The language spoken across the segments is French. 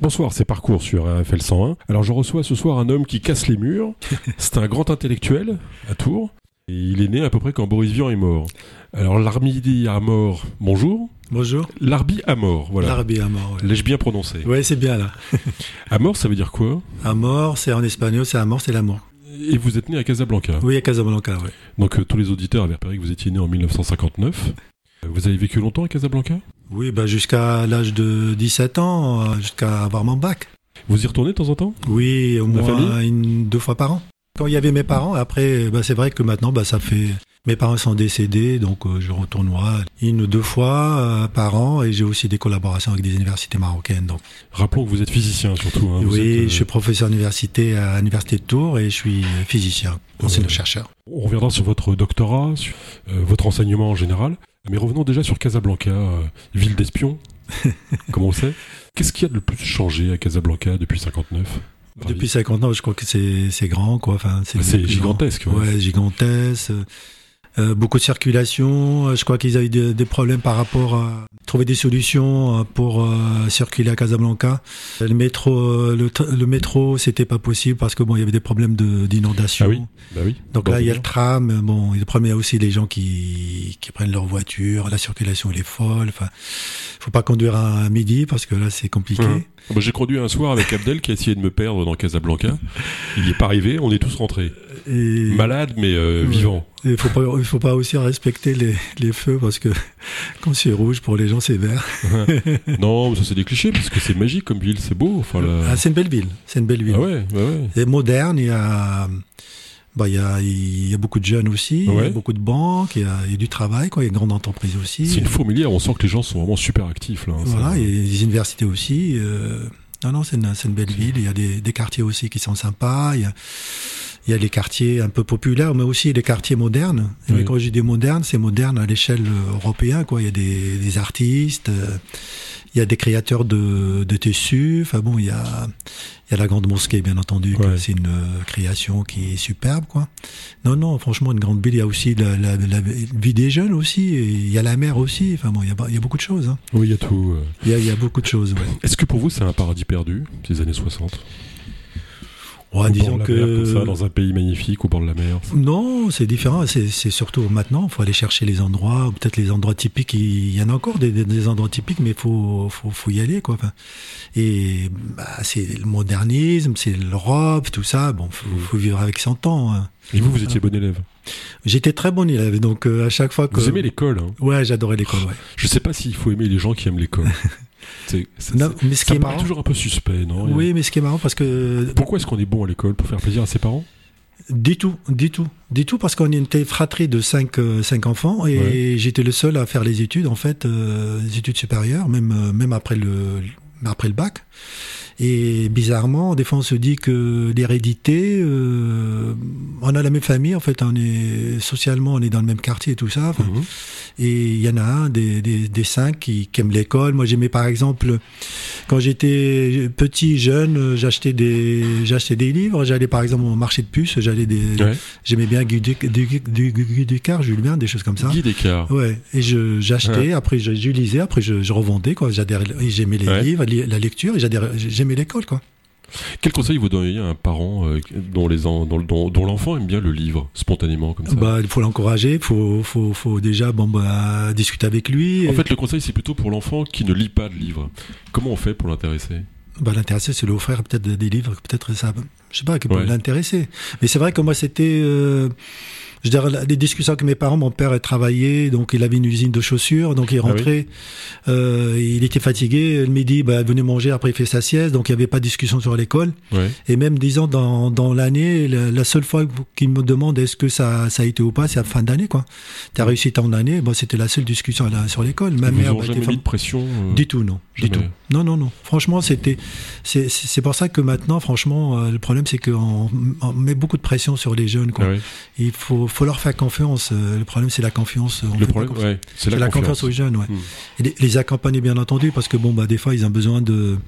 Bonsoir, c'est Parcours sur RFL 101. Alors je reçois ce soir un homme qui casse les murs. C'est un grand intellectuel à Tours. Et il est né à peu près quand Boris Vian est mort. Alors l'Armidi à mort, bonjour. Bonjour. L'arbi à mort, voilà. L'arbi à mort. Ouais. L'ai-je bien prononcé? Ouais, c'est bien là. à mort, ça veut dire quoi? À mort, c'est en espagnol, c'est à mort, c'est l'amour. Et vous êtes né à Casablanca? Oui, à Casablanca, oui. Donc euh, tous les auditeurs avaient repéré que vous étiez né en 1959. Vous avez vécu longtemps à Casablanca? Oui, bah jusqu'à l'âge de 17 ans, euh, jusqu'à avoir mon bac. Vous y retournez de temps en temps? Oui, au La moins une, deux fois par an. Quand il y avait mes parents, après, bah, c'est vrai que maintenant, bah, ça fait. Mes parents sont décédés, donc euh, je retourne moi une ou deux fois euh, par an, et j'ai aussi des collaborations avec des universités marocaines. Donc, Rappelons que vous êtes physicien surtout. hein. Vous oui, êtes, euh, je suis professeur d'université à l'université de Tours et je suis physicien, enseignant-chercheur. On reviendra sur votre doctorat, sur euh, votre enseignement en général. Mais revenons déjà sur Casablanca, euh, ville d'espions, comme on sait? Qu'est-ce qui a le plus changé à Casablanca depuis 59 Enfin, Depuis 50 ans, je crois que c'est grand, quoi. Enfin, c'est grand. gigantesque, ouais. Ouais, gigantesque. Euh, beaucoup de circulation. Euh, Je crois qu'ils avaient des, des problèmes par rapport à trouver des solutions euh, pour euh, circuler à Casablanca. Le métro, le, le métro, c'était pas possible parce que bon, il y avait des problèmes de- d'inondation. Ah oui, bah oui. Donc Bon, là, il y a le tram. Bon, le problème, il y a aussi les gens qui, qui prennent leur voiture. La circulation, elle est folle. Enfin, faut pas conduire à midi parce que là, c'est compliqué. Hum. Ah bah, J'ai conduit un soir avec Abdel qui a essayé de me perdre dans Casablanca. Il n'y est pas arrivé, on est tous rentrés. Et Malade mais euh, Ouais. vivant. il faut pas, il faut pas aussi respecter les, les feux parce que quand c'est rouge pour les gens, c'est vert. non, mais ça c'est des clichés parce que c'est magique comme ville, c'est beau. Enfin, là... Ah, c'est une belle ville. C'est une belle ville. Ah ouais, ouais, ouais. Et moderne. Il y a, bah, il y a, il y a beaucoup de jeunes aussi. Il y Ouais. a beaucoup de banques. Il y a, il y a du travail, quoi. Il y a une grande entreprise aussi. C'est une fourmilière, on sent que les gens sont vraiment super actifs là. hein, Voilà, il y a des universités aussi. euh, non, non, c'est une, c'est une belle ville. Il y a des, des quartiers aussi qui sont sympas. Il y a, il y a les quartiers un peu populaires, mais aussi les quartiers modernes. Et Oui. quand je dis moderne, c'est moderne à l'échelle euh, européenne. Quoi. Il y a des, des artistes, euh, il y a des créateurs de, de tissus. Enfin bon, il y a, il y a la grande mosquée, bien entendu. Ouais. C'est une euh, création qui est superbe. Quoi. Non, non, franchement, une grande ville. Il y a aussi la, la, la vie des jeunes aussi. Et il y a la mer aussi. Enfin bon, il y a, il y a beaucoup de choses. Hein. Oui, il y a tout. euh. Il y a, il y a beaucoup de choses, ouais. Est-ce que pour vous c'est un paradis perdu, ces années 60 Ouais, Au disons la mer, comme ça, que dans un pays magnifique, au bord de la mer. non, c'est différent. C'est surtout maintenant, il faut aller chercher les endroits, ou peut-être les endroits typiques. Il y en a encore des, des- endroits typiques, mais faut faut, faut y aller, quoi. Et bah, c'est le modernisme, c'est l'Europe, tout ça. Bon, faut, faut vivre avec son temps. hein. Et vous, vous étiez bon élève? J'étais très bon élève, donc euh, à chaque fois que Vous aimez l'école. Hein? ouais, j'adorais l'école. Ouais. Je sais pas s'il faut aimer les gens qui aiment l'école. C'est- c'est- Non, c'est- mais ce qui est marrant, toujours un peu suspect, non? Oui, mais ce qui est marrant parce que Pourquoi est-ce qu'on est bon à l'école Pour faire plaisir à ses parents? Du tout, du tout, du tout, parce qu'on était fratrie de cinq, euh, cinq enfants et Ouais. j'étais le seul à faire les études, en fait, euh, les études supérieures, même, euh, même après le, après le bac. Et bizarrement, des fois, on se dit que l'hérédité, euh, on a la même famille, en fait, on est socialement, on est dans le même quartier et tout ça. Mhm. Et il y en a un des, des, des cinq qui, qui aime l'école. Moi, j'aimais par exemple, quand j'étais petit, jeune, j'achetais des, j'achetais des livres. J'allais par exemple au marché de puces. J'allais des, Ouais. j'aimais bien Guy Guy Ducard, Jules Verne, des choses comme ça. Guy Descartes. Ouais. Et je, j'achetais, après je, je lisais, après je, je revendais quoi. J'aimais les Ouais. livres, li- la lecture, et j'aimais l'école quoi. Quel conseil vous donneriez à un parent euh, dont les en- dont, dont- dont l'enfant aime bien le livre spontanément comme ça? Bah, il faut l'encourager, faut, faut, faut déjà bon bah discuter avec lui. En Et- fait, le conseil c'est plutôt pour l'enfant qui ne lit pas de livre. Comment on fait pour l'intéresser? Bah, l'intéresser, c'est lui offrir peut-être des- livres, peut-être ça, je sais pas, qui Ouais. l'intéresser. Mais c'est vrai que moi, c'était, euh, je dirais, les discussions avec mes parents, mon père travaillait, donc il avait une usine de chaussures, donc il Ah oui. rentrait, euh, il était fatigué, le midi, bah, venait manger, après il fait sa sieste, donc il n'y avait pas de discussion sur l'école. Ouais. Et même, disons, dans, dans l'année, la, la seule fois qu'il me demande est-ce que ça, ça a été ou pas, c'est à la fin d'année, quoi. T'as réussi ton année, bon, c'était la seule discussion sur l'école. Ma Ils mère, bah, jamais mis de pression euh, du tout, non. Du Jamais. tout. Non, non, non. Franchement, c'était. C'est pour ça que maintenant, franchement, euh, le problème, c'est qu'on on met beaucoup de pression sur les jeunes. Quoi. Ah. Il faut, faut leur faire confiance. Euh, Le problème, c'est la confiance. Le problème, ouais, c'est la, la confiance aux jeunes, ouais. Hmm. Et les, les accompagner, bien entendu, parce que bon, bah, des fois, ils ont besoin de.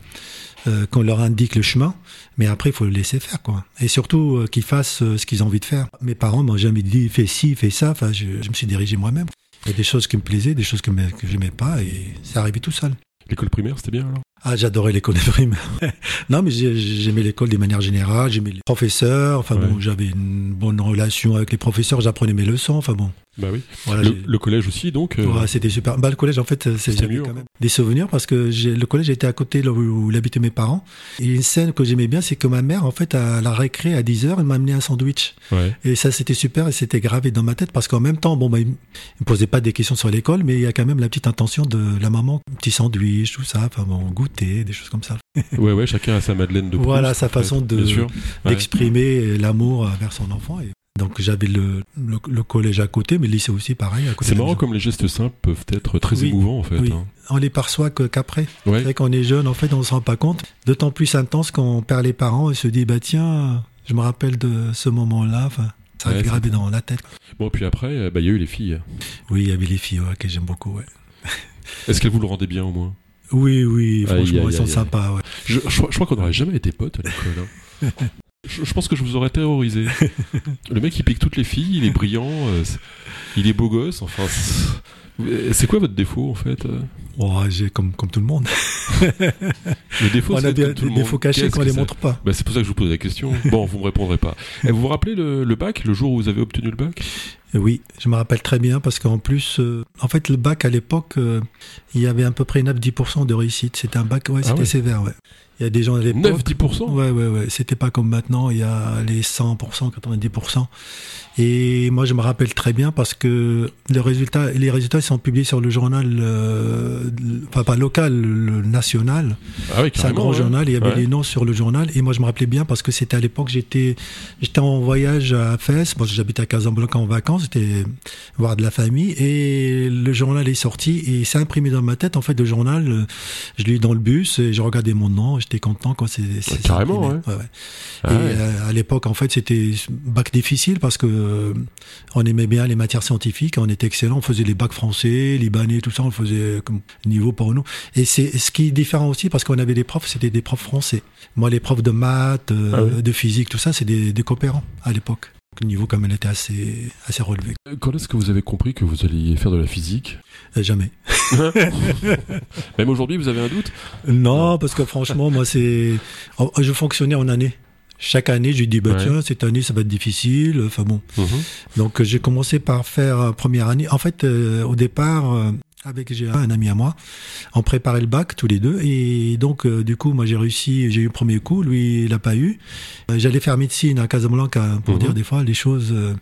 euh, qu'on leur indique le chemin, mais après, il faut le laisser faire, quoi. Et surtout, euh, qu'ils fassent euh, ce qu'ils ont envie de faire. Mes parents m'ont jamais dit, fais ci, fais ça. Enfin, je, je me suis dirigé moi-même. Il y a des choses qui me plaisaient, des choses que, que j'aimais pas, et c'est arrivé tout seul. L'école primaire, c'était bien alors? Ah, j'adorais l'école des primaires. non, mais j'aimais l'école de manière générale, j'aimais les professeurs, enfin bon, j'avais une bonne relation avec les professeurs, j'apprenais mes leçons, enfin bon. Bah oui. Voilà, le, collège aussi, donc. Euh, c'était super. Bah, le collège, en fait, c'est quand même des souvenirs parce que le collège était à côté là où, habitaient mes parents. Et une scène que j'aimais bien, c'est que ma mère, en fait, à la récré à 10h, elle m'a amené un sandwich. Ouais. Et ça, c'était super et c'était gravé dans ma tête parce qu'en même temps, bon, bah, il me posait pas des questions sur l'école, mais il y a quand même la petite intention de la maman, petit sandwich, tout ça, enfin bon, des choses comme ça. ouais, ouais, chacun a sa Madeleine de Voilà, sa façon de d'exprimer l'amour vers son enfant. Et donc j'avais le, le, collège à côté, mais le lycée aussi pareil. C'est marrant comme les gestes simples peuvent être très émouvants en fait. Oui. Hein. On les perçoit qu'après. Ouais. C'est quand on est jeune, en fait, on ne se rend pas compte. D'autant plus intense quand on perd les parents et se dit bah tiens, je me rappelle de ce moment-là. ça a gravé dans la tête. Bon, puis après, bah, il y a eu les filles. Oui, il y avait les filles que j'aime beaucoup. Est-ce qu'elles vous le rendaient bien au moins? Oui, oui, franchement, elles sont sympas. Je, je, crois qu'on n'aurait jamais été potes à l'école. Hein. Je, pense que je vous aurais terrorisé. le mec, il pique toutes les filles, il est brillant, euh, il est beau gosse, enfin. C'est quoi votre défaut en fait oh, J'ai comme, comme tout le monde. le défaut, On a des, défauts cachés qu'on ne les montre pas. Bah, c'est pour ça que je vous pose la question. Bon, vous me répondrez pas. Et vous vous rappelez le, le, bac, le jour où vous avez obtenu le bac? Oui, je me rappelle très bien parce qu'en plus, euh, en fait, le bac à l'époque, euh, il y avait à peu près 9-10% de réussite. C'était un bac, ouais, ah c'était sévère, ouais. Il y a des gens à l'époque. 9-10% Ouais, ouais, ouais. C'était pas comme maintenant, il y a les 100%, 90%. Et moi, je me rappelle très bien parce que les résultats, les résultats sont publiés sur le journal, euh, enfin pas local, le national. Ah oui, c'est un grand journal. il y avait les noms sur le journal. Et moi, je me rappelais bien parce que c'était à l'époque, j'étais, j'étais en voyage à Fès. Bon, j'habitais à Casablanca en vacances. J'étais voir de la famille. Et le journal est sorti et c'est imprimé dans ma tête. En fait, le journal, je lis dans le bus et je regardais mon nom. J'étais content quand c'est. carrément, ouais. Ah et euh, à l'époque, en fait, c'était bac difficile parce que euh, on aimait bien les matières scientifiques, on était excellent, on faisait les bacs français, libanais, tout ça, on faisait comme niveau pour nous. Et c'est ce qui est différent aussi parce qu'on avait des profs, c'était des profs français. Moi, les profs de maths, euh, ah de physique, tout ça, c'est des, coopérants à l'époque. Le niveau quand même était assez, assez relevé. Euh, quand est-ce que vous avez compris que vous alliez faire de la physique Jamais. même aujourd'hui, vous avez un doute? Non, parce que franchement, moi, c'est. Je fonctionnais en année chaque année, je lui dis, bah, tiens, cette année, ça va être difficile. Enfin bon. Mhm. Donc, j'ai commencé par faire euh, première année. En fait, euh, au départ, euh, avec un ami à moi. On préparait le bac tous les deux. Et donc, euh, du coup, moi, j'ai réussi, j'ai eu le premier coup. Lui, il l'a pas eu. Euh, j'allais faire médecine à Casablanca pour mhm. dire des fois les choses. Euh.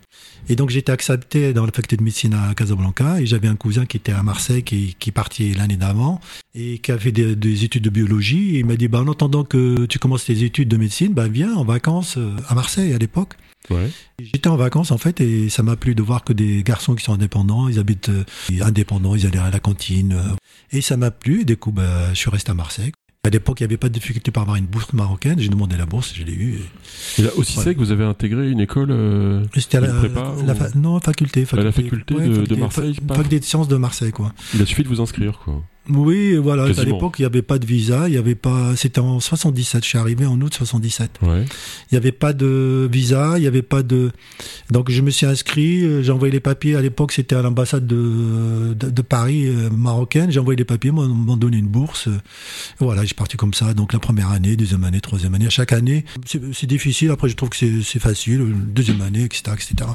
et donc, j'étais accepté dans la faculté de médecine à Casablanca. Et j'avais un cousin qui était à Marseille, qui, qui partit l'année d'avant et qui a fait des, études de biologie. Et il m'a dit, bah, en attendant que tu commences tes études de médecine, bah, viens en vacances à Marseille à l'époque. J'étais en vacances en fait et ça m'a plu de voir que des garçons qui sont indépendants, ils habitent euh, indépendants, ils allaient à la cantine. Euh, et ça m'a plu et du coup bah, je suis resté à Marseille. À l'époque, il n'y avait pas de difficulté pour avoir une bourse marocaine. J'ai demandé la bourse, je l'ai eu. Et, là aussi, c'est que vous avez intégré une école euh, C'était à la, prépa, non faculté, faculté. À la faculté, de, Marseille. Faculté de sciences de Marseille, quoi. Il a suffi de vous inscrire, quoi. Oui, voilà. À l'époque, il n'y avait pas de visa. Il y avait pas. C'était en 77. Je suis arrivé en août 77. Ouais. Il n'y avait pas de visa. Il n'y avait pas de. Donc, je me suis inscrit. Euh, j'ai envoyé les papiers. À l'époque, c'était à l'ambassade de, de, Paris euh, marocaine. J'ai envoyé les papiers. M'ont donné une bourse. Voilà, j'ai parti comme ça. Donc, la première année, deuxième année, troisième année. Chaque année, c'est difficile. Après, je trouve que c'est facile. Deuxième année, etc., etc.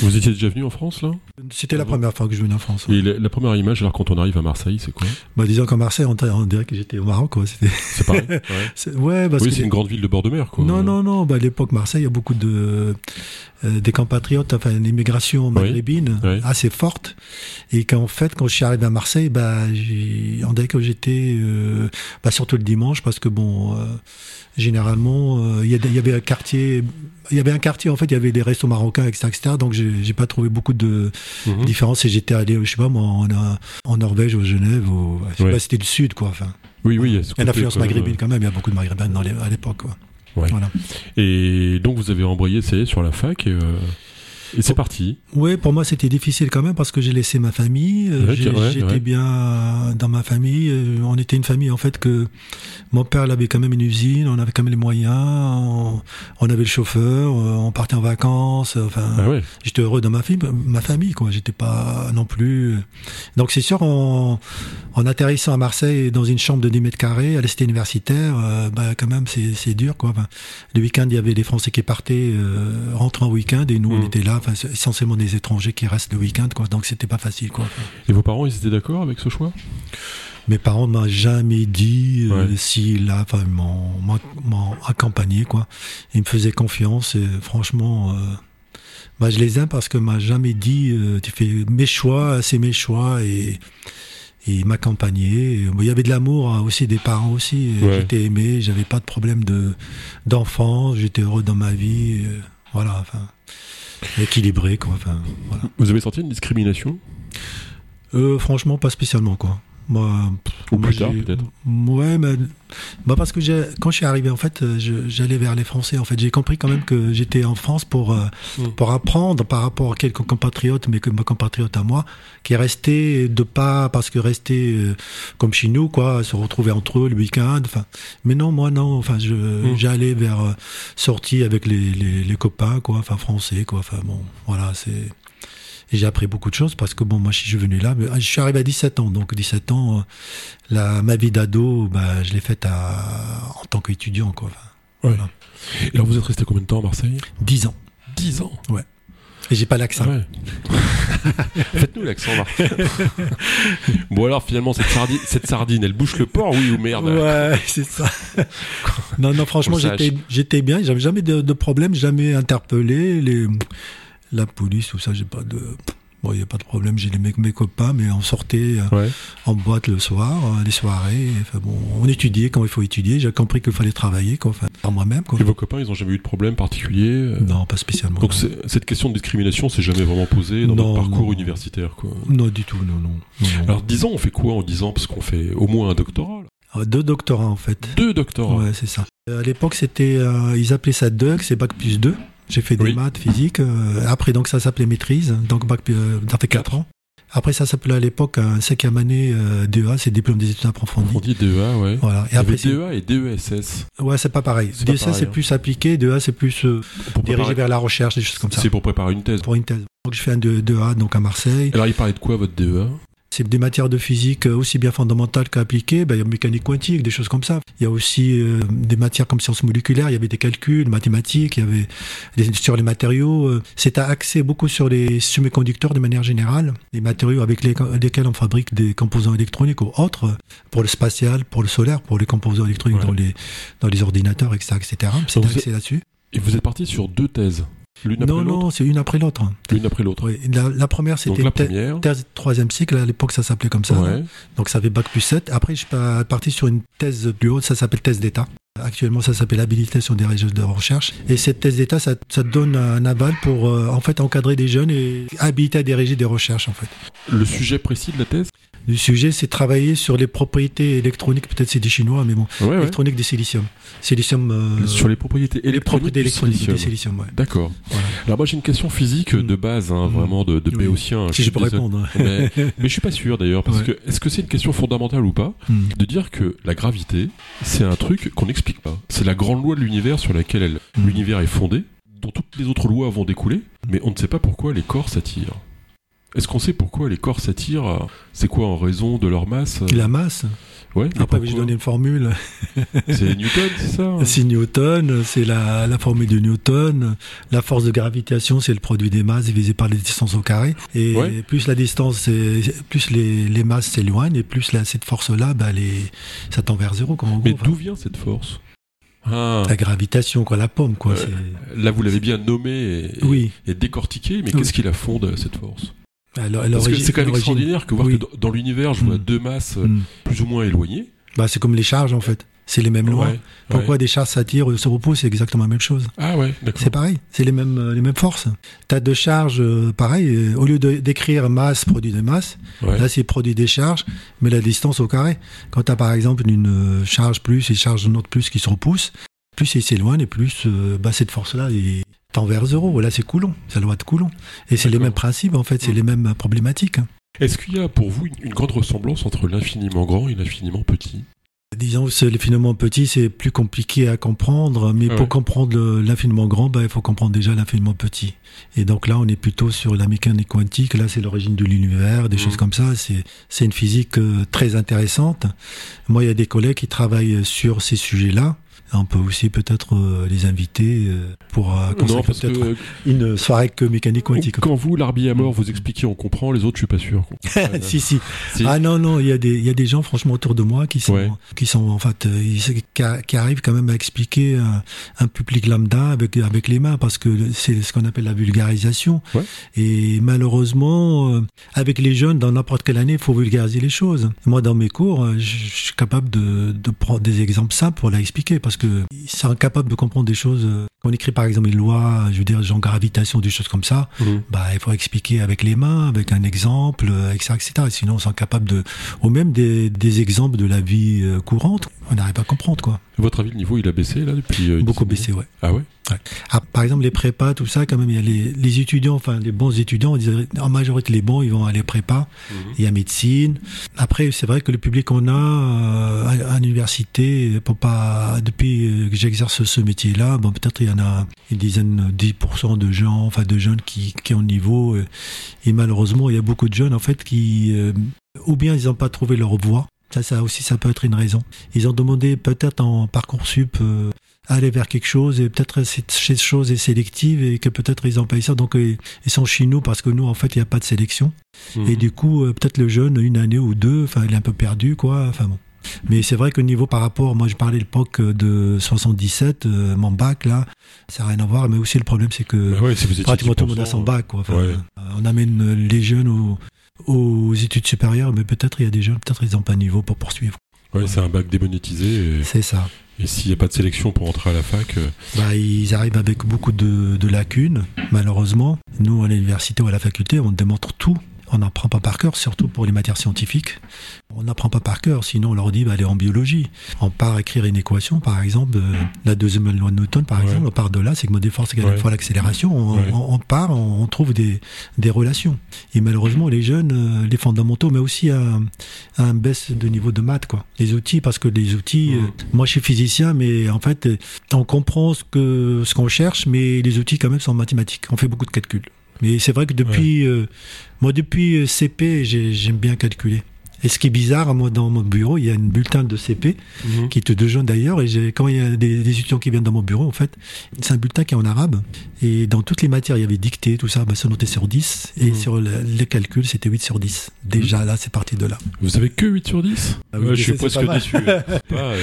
Vous étiez déjà venu en France là? C'était la première fois que je venais en France. Et la première image, alors quand on arrive à Marseille, c'est quoi? Bah, disons qu'en Marseille, on, dirait que j'étais au Maroc, quoi. C'est pareil. Ouais. oui, c'est une grande ville de bord de mer, quoi. Non, non, non. Bah, à l'époque, Marseille, il y a beaucoup de euh, des compatriotes, enfin une immigration maghrébine assez forte. Et qu'en fait, quand je suis arrivé à Marseille, bah, on dirait que j'étais, euh, bah, surtout le dimanche, parce que bon, euh, généralement, il y, avait un quartier, il y avait un quartier en fait, il y avait des restos marocains, etc., etc. Donc j'ai pas trouvé beaucoup de mhm. différences. Et j'étais allé, je sais pas moi, en, en Norvège, ou Genève, ou, c'était du sud, quoi. Enfin, oui, oui, il y a, une influence maghrébine quand même. Il y a beaucoup de maghrébins à l'époque, quoi. Et donc vous avez embrayé, ça sur la fac. Et, euh, Et c'est parti. Oui, pour moi c'était difficile quand même parce que j'ai laissé ma famille. euh, Ouais, J'étais ouais. bien dans ma famille. euh, On était une famille en fait que mon père il avait quand même une usine, on avait quand même les moyens, on, on avait le chauffeur, euh, on partait en vacances. Enfin, Ah ouais. j'étais heureux dans ma famille, ma famille quoi. J'étais pas non plus. Donc c'est sûr en, en atterrissant à Marseille dans une chambre de 10 mètres carrés à l'est universitaire, euh, bah quand même c'est dur quoi. Enfin, le week-end il y avait des Français qui partaient euh, rentrant au week-end et nous on Mm. était là. Enfin, essentiellement des étrangers qui restent le week-end quoi. Donc c'était pas facile quoi. Et vos parents, ils étaient d'accord avec ce choix? Mes parents m'ont jamais dit euh, Ouais. si là, enfin, m'ont m'ont- m'ont accompagné quoi. Ils me faisaient confiance et franchement, euh, bah, je les aime parce que m'a jamais dit euh, tu fais mes choix, c'est mes choix et et ils m'accompagnaient. Et, bon, Il y avait de l'amour hein, aussi des parents aussi. Ouais. J'étais aimé, j'avais pas de problème de d'enfance, j'étais heureux dans ma vie. euh, voilà, enfin équilibré quoi. Enfin, voilà. Vous avez senti une discrimination? Euh, franchement, pas spécialement quoi. Moi, Ou plus tard, peut-être Ouais, mais bah parce que quand je suis arrivé, en fait, euh, j'allais vers les Français. En fait, j'ai compris quand même que j'étais en France pour euh, Mm. pour apprendre par rapport à quelques compatriotes, mais que ma compatriote à moi, qui est resté de pas parce que resté euh, comme chez nous, quoi, se retrouver entre eux le week-end. Enfin, mais non, moi non. Enfin, Mm. j'allais vers euh, sortie avec les, les les copains, quoi, enfin français, quoi. Enfin bon, voilà, c'est et j'ai appris beaucoup de choses parce que bon, moi, je suis venu là, mais, ah, je suis arrivé à 17 ans, donc 17 ans, euh, la, ma vie d'ado, bah, je l'ai faite à, en tant qu'étudiant, quoi. Enfin, voilà. Et alors vous êtes resté combien de temps à Marseille? 10 ans. 10 ans? Et j'ai pas l'accent. Ouais. Faites-nous l'accent, Marc. bon alors finalement cette sardine, cette sardine, elle bouche le porc, oui ou merde? Ouais, c'est ça. non, non, franchement, j'étais, j'étais bien, j'avais jamais de, de problème, jamais interpellé les, la police, tout ça, j'ai pas de, bon, il y a pas de problème, j'ai les mes, mes copains, mais on sortait euh, Ouais. en boîte le soir, euh, les soirées, enfin bon, on étudiait quand il faut étudier, j'ai compris qu'il fallait travailler, quoi, enfin, par moi-même, quoi. Et vos copains, ils ont jamais eu de problème particulier euh, Non, pas spécialement. Donc cette question de discrimination s'est jamais vraiment posée dans Non, votre parcours non. universitaire, quoi. Non, du tout, non, non. Alors 10 ans, on fait quoi en 10 ans? Parce qu'on fait au moins un doctorat. là. Ah, Deux doctorats, en fait. Deux doctorats. Ouais, c'est ça. À l'époque, c'était, euh, ils appelaient ça DUG, c'est bac plus 2. J'ai fait des Oui. maths, physique. euh, après, donc, ça s'appelait maîtrise. Donc, bac, euh, ça fait 4 ans. Après, ça s'appelait à l'époque un cinquième année euh, DEA, c'est diplôme des études approfondies. On dit DEA, ouais. Voilà. Et après, DEA et DESS. ouais, c'est pas pareil. Pas pareil, c'est hein. plus appliqué, DEA, c'est plus euh, dirigé préparer- vers la recherche, des choses comme ça. C'est pour préparer une thèse. Pour une thèse. Donc, je fais un de- DEA, donc à Marseille. Alors il parlait de quoi votre E DEA C'est des matières de physique euh, aussi bien fondamentales qu'appliquées. Ben, il y a mécanique quantique, des choses comme ça. Il y a aussi euh, des matières comme sciences moléculaires. Il y avait des calculs, mathématiques. Il y avait des, sur les matériaux. euh, C'est axé beaucoup sur les semi-conducteurs de manière générale. Les matériaux avec les- lesquels on fabrique des composants électroniques ou autres pour le spatial, pour le solaire, pour les composants électroniques Ouais. dans les dans les ordinateurs, etc., etc. C'est axé là-dessus. Et vous êtes parti sur deux thèses. L'une après Non, l'autre non, c'est une après l'autre. L'une après l'autre. Oui. La, la première, c'était la première. thèse troisième cycle. À l'époque, ça s'appelait comme ça. Ouais. Donc ça fait bac plus 7. Après, je suis parti sur une thèse plus haute, ça s'appelle thèse d'État. Actuellement, ça s'appelle habilitation des régions de recherche. Et cette thèse d'État, ça, ça donne un aval pour euh, en fait encadrer des jeunes et habiliter à diriger des recherches en fait. Le sujet précis de la thèse? Le sujet, c'est travailler sur les propriétés électroniques, peut-être c'est des Chinois, mais bon, Ouais, ouais. électroniques des silicium. Silicium. euh, Sur les propriétés les électroniques propriétés du électroniques silicium. des silicium, ouais. D'accord. Voilà. Alors moi j'ai une question physique Mm. de base, hein, Mm. vraiment de, de Oui. béotien. hein, Si je peux répondre. Mais, mais je suis pas sûr d'ailleurs, parce que est-ce que c'est une question fondamentale ou pas Hmm. de dire que la gravité, c'est un truc qu'on n'explique pas. C'est la grande loi de l'univers sur laquelle elle- Mm. l'univers est fondé, dont toutes les autres lois vont découler, mais on ne sait pas pourquoi les corps s'attirent. Est-ce qu'on sait pourquoi les corps s'attirent? Euh, C'est quoi en raison de leur masse? Euh, La masse? Ouais, mais Après, je pourquoi? donner une formule. C'est Newton, c'est ça? C'est Newton, c'est la, la formule de Newton. La force de gravitation, c'est le produit des masses divisé par les distances au carré. Et Ouais. plus la distance, plus les, les masses s'éloignent, et plus la, cette force-là, bah, les, ça tend vers zéro. Quoi, en Mais d'où vient cette force? Ah, la gravitation, quoi, la pomme, quoi. C'est- Là, vous l'avez bien nommé et, Oui. et décortiqué, mais Oui. qu'est-ce qui la fonde, cette force? Alors, Parce que c'est quand même extraordinaire que voir Oui. que dans- l'univers, je vois Mm. deux masses euh, Hmm. plus ou moins éloignées. Bah, c'est comme les charges, en fait. C'est les mêmes lois. Ouais, Pourquoi ouais. des charges s'attirent se reposent, c'est exactement la même chose. Ah ouais, d'accord. C'est pareil, c'est les mêmes, euh, les mêmes forces. T'as deux charges, euh, pareil, au lieu d'écrire masse, produit de masse, Ouais. Là, c'est produit des charges, mais la distance au carré. Quand tu as par exemple une charge plus et charge autre plus qui se repoussent, plus ils s'éloignent et plus euh, bah, cette force-là est tend vers zéro. Là, c'est Coulomb, c'est la loi de Coulomb. Et c'est les mêmes principes, en fait, c'est les mêmes problématiques. Est-ce qu'il y a pour vous une grande ressemblance entre l'infiniment grand et l'infiniment petit? Disons que l'infiniment petit, c'est plus compliqué à comprendre, mais pour comprendre l'infiniment grand, bah, il faut comprendre déjà l'infiniment petit. Et donc là, on est plutôt sur la mécanique quantique. Là, c'est l'origine de l'univers, des mmh. choses comme ça. C'est une physique euh, très intéressante. Moi, il y a des collègues qui travaillent sur ces sujets-là. On peut aussi peut-être euh, les inviter euh, pour euh, peut-être une soirée que mécanique quantique. Quand vous, l'arbitre à mort, vous expliquez, on comprend, les autres, je suis pas sûr. si, si, Ah non, non, il y, a des, y a des gens, franchement, autour de moi qui sont, qui sont en fait, qui, arrivent quand même à expliquer un, public lambda avec, avec les mains, parce que c'est ce qu'on appelle la vulgarisation. Et malheureusement, avec les jeunes, dans n'importe quelle année, il faut vulgariser les choses. Moi, dans mes cours, je, suis capable de, de prendre des exemples simples pour l'expliquer, parce que sont incapables de comprendre des choses. Euh, quand on écrit par exemple une loi, je veux dire, genre gravitation, des choses comme ça, mhm. bah, il faut expliquer avec les mains, avec un exemple, etc. Euh, etc. Sinon, on sont incapables de, ou même des, des exemples de la vie euh, courante, on n'arrive pas à comprendre, quoi. Votre avis, le niveau, il a baissé, là, depuis Beaucoup baissé, ouais. Ah ouais ah, par exemple, les prépas, tout ça, quand même, il y a les, les étudiants, enfin, les bons étudiants, on en majorité, les bons, ils vont aller prépa. Mhm. Il y a médecine. Après, c'est vrai que le public qu'on a euh, à, l'université, pour pas, depuis que j'exerce ce métier-là, bon, peut-être il y en a une dizaine, 10% de gens, enfin, de jeunes qui, qui ont le niveau. Et malheureusement, il y a beaucoup de jeunes, en fait, qui, euh, ou bien ils n'ont pas trouvé leur voie. Ça, ça aussi, ça peut être une raison. Ils ont demandé peut-être en parcours sup euh, aller vers quelque chose et peut-être cette chose est sélective et que peut-être ils ont pas ça. Donc euh, ils sont chez nous parce que nous en fait il n'y a pas de sélection. Mhm. et du coup euh, peut-être le jeune une année ou deux enfin il est un peu perdu quoi. Enfin bon. Mais c'est vrai que niveau par rapport moi je parlais de l'époque de 77 euh, mon bac là ça n'a rien à voir. Mais aussi le problème c'est que bah pratiquement tout le monde a son bac quoi. On amène les jeunes aux, aux études supérieures mais peut-être il y a des jeunes peut-être ils n'ont pas niveau pour poursuivre Ouais, c'est un bac démonétisé. C'est ça. Et s'il n'y a pas de sélection pour entrer à la fac euh, bah, Ils arrivent avec beaucoup de, de lacunes, malheureusement. Nous, à l'université ou à la faculté, on démontre tout on n'apprend pas par cœur, surtout pour les matières scientifiques. On n'apprend pas par cœur, sinon on leur dit, bah, allez en biologie. On part écrire une équation, par exemple, la deuxième loi de Newton, par exemple, on part de là, c'est que mon force égale ouais. fois l'accélération, on, part, on, trouve des, des, relations. Et malheureusement, les jeunes, euh, les fondamentaux, mais aussi un, un baisse de niveau de maths, quoi. Les outils, parce que les outils, euh, moi je suis physicien, mais en fait, on comprend ce que ce qu'on cherche, mais les outils quand même sont mathématiques. On fait beaucoup de calculs. Mais c'est vrai que depuis, euh, moi depuis euh, CP, j'aime bien calculer. Et ce qui est bizarre, moi, dans mon bureau, il y a une bulletin de CP, mhm. qui est de jeunes d'ailleurs, et quand il y a des, étudiants qui viennent dans mon bureau, en fait, c'est un bulletin qui est en arabe, et dans toutes les matières, il y avait dicté, tout ça, bah, ça notait sur 10, et mhm. sur les calculs, c'était 8 sur 10. Déjà, là, c'est parti de là. Vous avez que 8 sur 10 ah Je suis presque déçu. pas,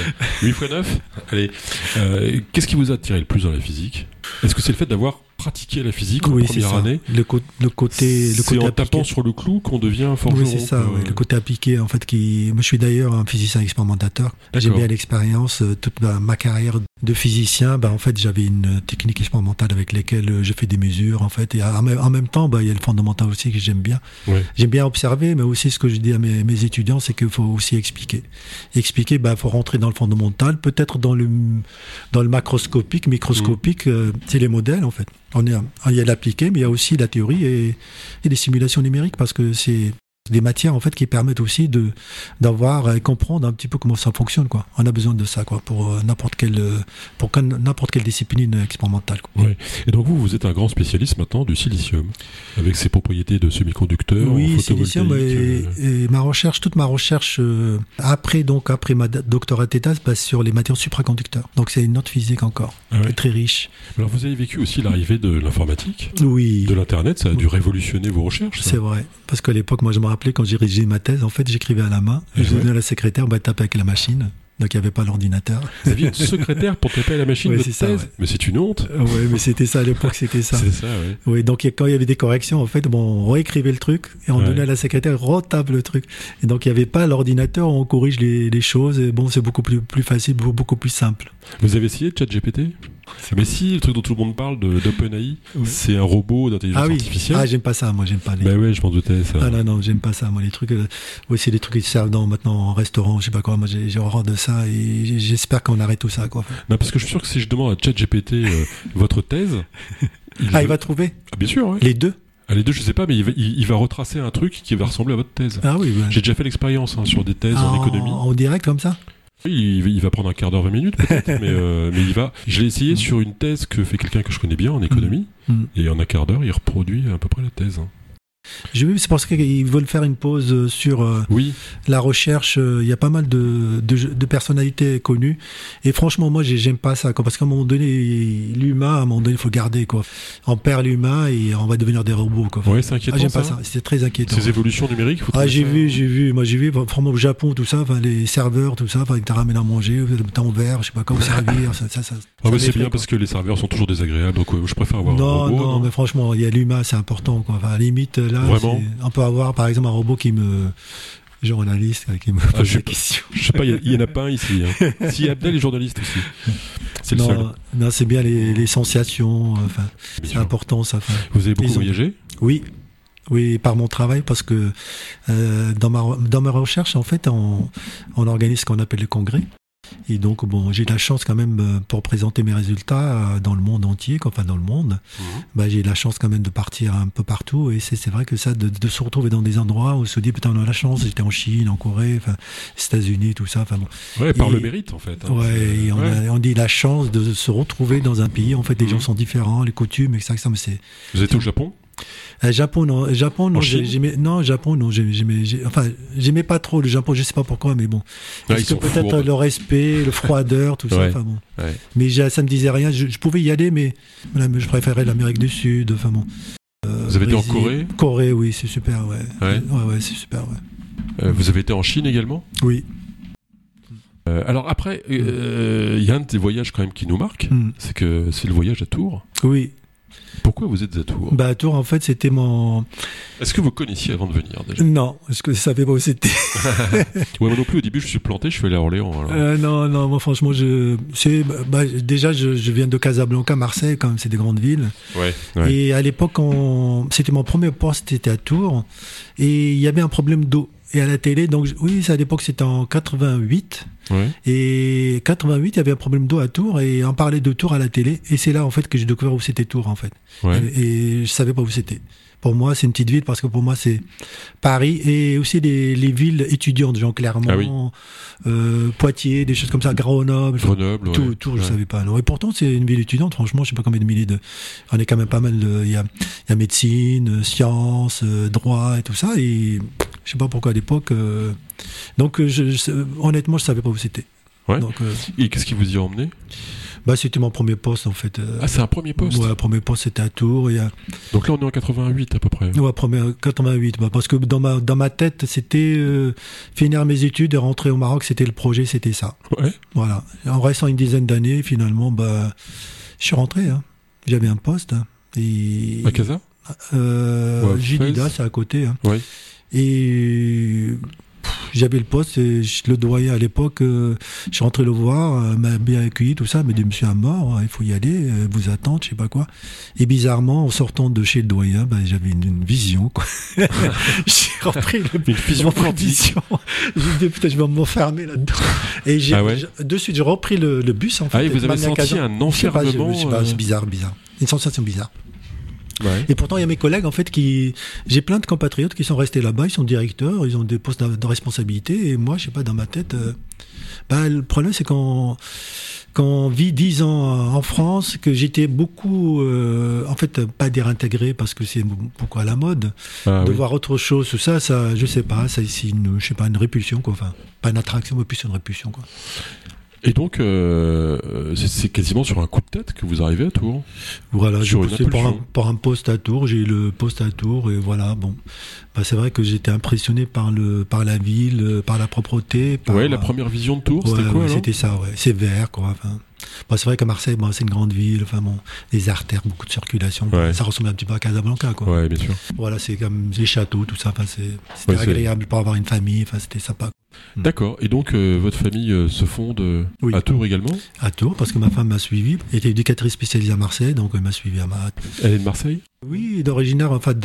8 x 9 Allez, euh, qu'est-ce qui vous a attiré le plus dans la physique? Est-ce que c'est le fait d'avoir pratiquer la physique en première année. Le, le côté, le c'est en tapant sur le clou qu'on devient forgeron. Oui, c'est ça. Le côté appliqué, en fait, qui. Moi, je suis d'ailleurs un physicien expérimentateur. J'ai bien l'expérience. Euh, toute ma, carrière de physicien, bah, en fait, j'avais une technique expérimentale avec laquelle je fais des mesures, en fait. Et en même temps, bah, il y a le fondamental aussi que j'aime bien. J'aime bien observer, mais aussi ce que je dis à mes, mes étudiants, c'est qu'il faut aussi expliquer. Expliquer, bah, faut rentrer dans le fondamental, peut-être dans le dans le macroscopique, microscopique, euh, c'est les modèles, en fait on est, il y a l'appliqué, mais il y a aussi la théorie et, et les simulations numériques parce que c'est des matières en fait qui permettent aussi de d'avoir et comprendre un petit peu comment ça fonctionne quoi. On a besoin de ça quoi pour euh, n'importe quelle euh, pour n'importe quelle discipline expérimentale. Quoi. Et donc vous vous êtes un grand spécialiste maintenant du silicium avec ses propriétés de semi-conducteur. Oui, silicium et, euh. et, ma recherche toute ma recherche après donc après ma doctorat d'état se passe sur les matières supraconducteurs. Donc c'est une autre physique encore ah très riche. Alors vous avez vécu aussi l'arrivée de l'informatique, oui, de l'internet, ça a dû révolutionner vos recherches. C'est vrai parce qu'à l'époque moi je me rappelé quand j'ai rédigé ma thèse, en fait, j'écrivais à la main. Et je donnais à la secrétaire, bah, tape avec la machine. Donc il n'y avait pas l'ordinateur. Vous aviez une secrétaire pour taper à la machine de thèse Mais c'est une honte. Euh, oui, mais c'était ça à l'époque, c'était ça. c'est ça, oui. Oui, donc quand il y avait des corrections, en fait, bon, on réécrivait le truc et on donnait à la secrétaire, retape le truc. Et donc il n'y avait pas l'ordinateur, on corrige les, les, choses. Et bon, c'est beaucoup plus, plus facile, beaucoup plus simple. Vous avez essayé ChatGPT? Mais si, le truc dont tout le monde parle de- d'OpenAI, Oui. c'est un robot d'intelligence Ah oui. artificielle. Ah, j'aime pas ça, moi, j'aime pas les. bah ouais, je m'en doutais. Ça. Ah non, non, j'aime pas ça. Moi, les trucs, euh, oui, c'est des trucs qui se servent dans, maintenant en restaurant, je sais pas quoi. Moi, j'ai horreur de ça et j'espère qu'on arrête tout ça, quoi. Non, parce que je suis sûr que si je demande à ChatGPT euh, votre thèse, il Ah, il va trouver Ah, bien sûr, ouais. les deux Ah, les deux, je sais pas, mais il va, il- il va retracer un truc qui va ressembler à votre thèse. Ah oui, ouais. J'ai déjà fait l'expérience hein, sur des thèses en, économie. En direct, comme ça il, va- il va prendre un quart d'heure, 20 minutes peut-être, mais, euh, mais il va. Je l'ai essayé sur une thèse que fait quelqu'un que je connais bien en économie, Mm. et en un quart d'heure, il reproduit à peu près la thèse. hein. J'ai vu, c'est parce qu'ils veulent faire une pause euh, sur euh, Oui, la recherche. euh, Il y a pas mal de, de, de personnalités connues. Et franchement, moi, j'ai- j'aime pas ça. quoi, parce qu'à un moment donné, l'humain, à un moment donné, il faut garder. Quoi. On perd l'humain et on va devenir des robots. Quoi. ouais, c'est inquiétant. ah, j'aime pas ça. C'est très inquiétant. Ces évolutions numériques, faut Ah, j'ai vu, j'ai vu, moi j'ai vu, vraiment au Japon, tout ça, enfin, les serveurs, tout ça, enfin, ils te ramènent à manger, en verre, je sais pas comment servir, ça, ça, ça. Ah, mais c'est bien parce que les serveurs sont toujours désagréables, donc euh, je préfère avoir quoi. un Non, robot. non, mais franchement, il y a l'humain, c'est important, quoi. Enfin, à la limite, là, Vraiment on peut avoir, par exemple, un robot qui me, journaliste, euh, qui me Ah, pose je- des questions. Je sais pas, il y a- il y, en a pas un ici. Hein. si Abdel est journaliste aussi. C'est le seul. Non, c'est bien les, les sensations, euh, enfin, c'est important, ça. enfin. Vous avez beaucoup ont- voyagé Oui, oui, par mon travail, parce que euh, dans, ma, dans ma recherche, en fait, on, on organise ce qu'on appelle le congrès. Et donc, bon, j'ai de la chance quand même euh, pour présenter mes résultats euh, dans le monde entier, quoi, enfin dans le monde. Bah, j'ai de la chance quand même de partir un peu partout. Et c'est c'est vrai que ça, de, de se retrouver dans des endroits où on se dit, putain, on a la chance, j'étais en Chine, en Corée, enfin, aux États-Unis, tout ça. Enfin bon. Ouais, par Et- le mérite en fait. hein. Ouais, et on, ouais. A, on dit la chance de se retrouver dans un pays. En fait, les Mhm. gens sont différents, les coutumes, etc. mais c'est Vous êtes au Japon? Euh, Japon, non. Euh, Japon, non. J'ai- Chine J'aimais, non, Japon, non. j'ai- J'aimais, j'ai- enfin, j'aimais pas trop le Japon. Je sais pas pourquoi, mais bon. Ah, Parce ils que peut-être le respect, le froideur, tout ça. Ouais. Enfin bon. Ouais. Mais ça me disait rien. Je, je pouvais y aller, mais, voilà, je préférais l'Amérique du Sud. Enfin bon. Euh, Vous avez été en. Corée Corée, oui, c'est super, ouais. Ouais. ouais, ouais, c'est super, ouais. Euh, Vous avez été en Chine également Oui. Euh, Alors après, il y a un de tes voyages quand même qui nous marque, Mm. c'est que c'est le voyage à Tours. Oui. Pourquoi vous êtes à Tours Bah, à Tours, en fait, c'était mon. Est-ce que vous connaissiez avant de venir déjà? Non, parce que je savais pas où c'était. Ouais, moi non plus, au début, je suis planté, je suis allé à Orléans. alors. Euh, non, non, moi, franchement, je. C'est, bah, déjà, je, je viens de Casablanca, Marseille, quand même, c'est des grandes villes. Ouais, ouais. Et à l'époque, on- c'était mon premier poste, c'était à Tours, et il y avait un problème d'eau. Et à la télé, donc oui, c'est à l'époque, c'était en 88. ouais. Et 88, il y avait un problème d'eau à Tours, et on parlait de Tours à la télé. Et c'est là, en fait, que j'ai découvert où c'était Tours, en fait. ouais. Et, et je savais pas où c'était. Pour moi, c'est une petite ville parce que pour moi, c'est Paris et aussi les, les villes étudiantes, genre Clermont, Ah oui. euh, Poitiers, des choses comme ça, Grenoble. Grenoble, ouais. Tout, tout, je Ouais. savais pas. Alors, et pourtant, c'est une ville étudiante. Franchement, je sais pas combien de milliers de. On est quand même pas mal. Il y a, y a médecine, sciences, euh, droit et tout ça. Et je sais pas pourquoi à l'époque. euh, Donc, euh, je, je- honnêtement, je savais pas où c'était. Ouais. Donc, euh, Et qu'est-ce qui vous y a emmené? Bah, c'était mon premier poste en fait. Ah, c'est un premier poste? Ouais, premier poste c'était à Tours. A, Donc là, on est en 88 à peu près. Ouais, première 88. Bah, parce que dans ma dans ma tête, c'était euh, finir mes études et rentrer au Maroc. C'était le projet, c'était ça. Ouais. Voilà. En restant une dizaine d'années, finalement, bah, je suis rentré. Hein. J'avais un poste. hein. Et À Casa? Euh, Ouais, c'est à côté. Hein. Ouais. Et j'avais le poste. Et je- le doyen à l'époque, euh, je suis rentré le voir, euh, m'a bien accueilli, tout ça. Mais dit Monsieur à mort, il faut y aller, euh, vous attendre, je sais pas quoi. Et bizarrement, en sortant de chez le doyen, bah, j'avais une, une vision. j'ai repris le Une vision vision. J'ai dit putain, je vais m'enfermer là-dedans. Et j'ai Ah ouais de suite, j'ai repris le, le bus en fait. Ah, et vous avez senti un enfermement c'est euh, bizarre, bizarre. Une sensation bizarre. Ouais. Et pourtant, il y a mes collègues, en fait, qui. J'ai plein de compatriotes qui sont restés là-bas, ils sont directeurs, ils ont des postes de responsabilité, et moi, je sais pas, dans ma tête. euh, bah, le problème, c'est quand. Quand on vit dix ans en France, que j'étais beaucoup, euh, en fait, pas dire intégré parce que c'est beaucoup à la mode, Ah, de oui. voir autre chose, tout ça, ça, je sais pas, ça, c'est une, je sais pas, une répulsion, quoi. Enfin, pas une attraction, mais plus une répulsion, quoi. Et donc, euh, c'est- quasiment sur un coup de tête que vous arrivez à Tours. Voilà, j'ai Sur posté pour un, un poste à Tours, j'ai eu le poste à Tours et voilà, bon. Bah, c'est vrai que j'étais impressionné par le par la ville, euh, par la propreté. Par, Ouais, la première vision de Tours, Ouais, c'était quoi ouais, C'était ça, ouais. C'est vert, quoi. Enfin, bon, c'est vrai que Marseille, bon, c'est une grande ville, enfin bon, les artères, beaucoup de circulation. Ouais. Ça ressemble un petit peu à Casablanca, quoi. Ouais, bien sûr. Voilà, c'est comme les châteaux, tout ça. Enfin, c'est c'était Ouais, agréable pour avoir une famille. Enfin, c'était sympa. D'accord. Et donc, euh, votre famille euh, se fonde euh, Oui. à Tours également? À Tours, parce que ma femme m'a suivi. Elle était éducatrice spécialisée à Marseille, donc elle m'a suivi à ma. Elle est de Marseille? Oui, d'originaire en fait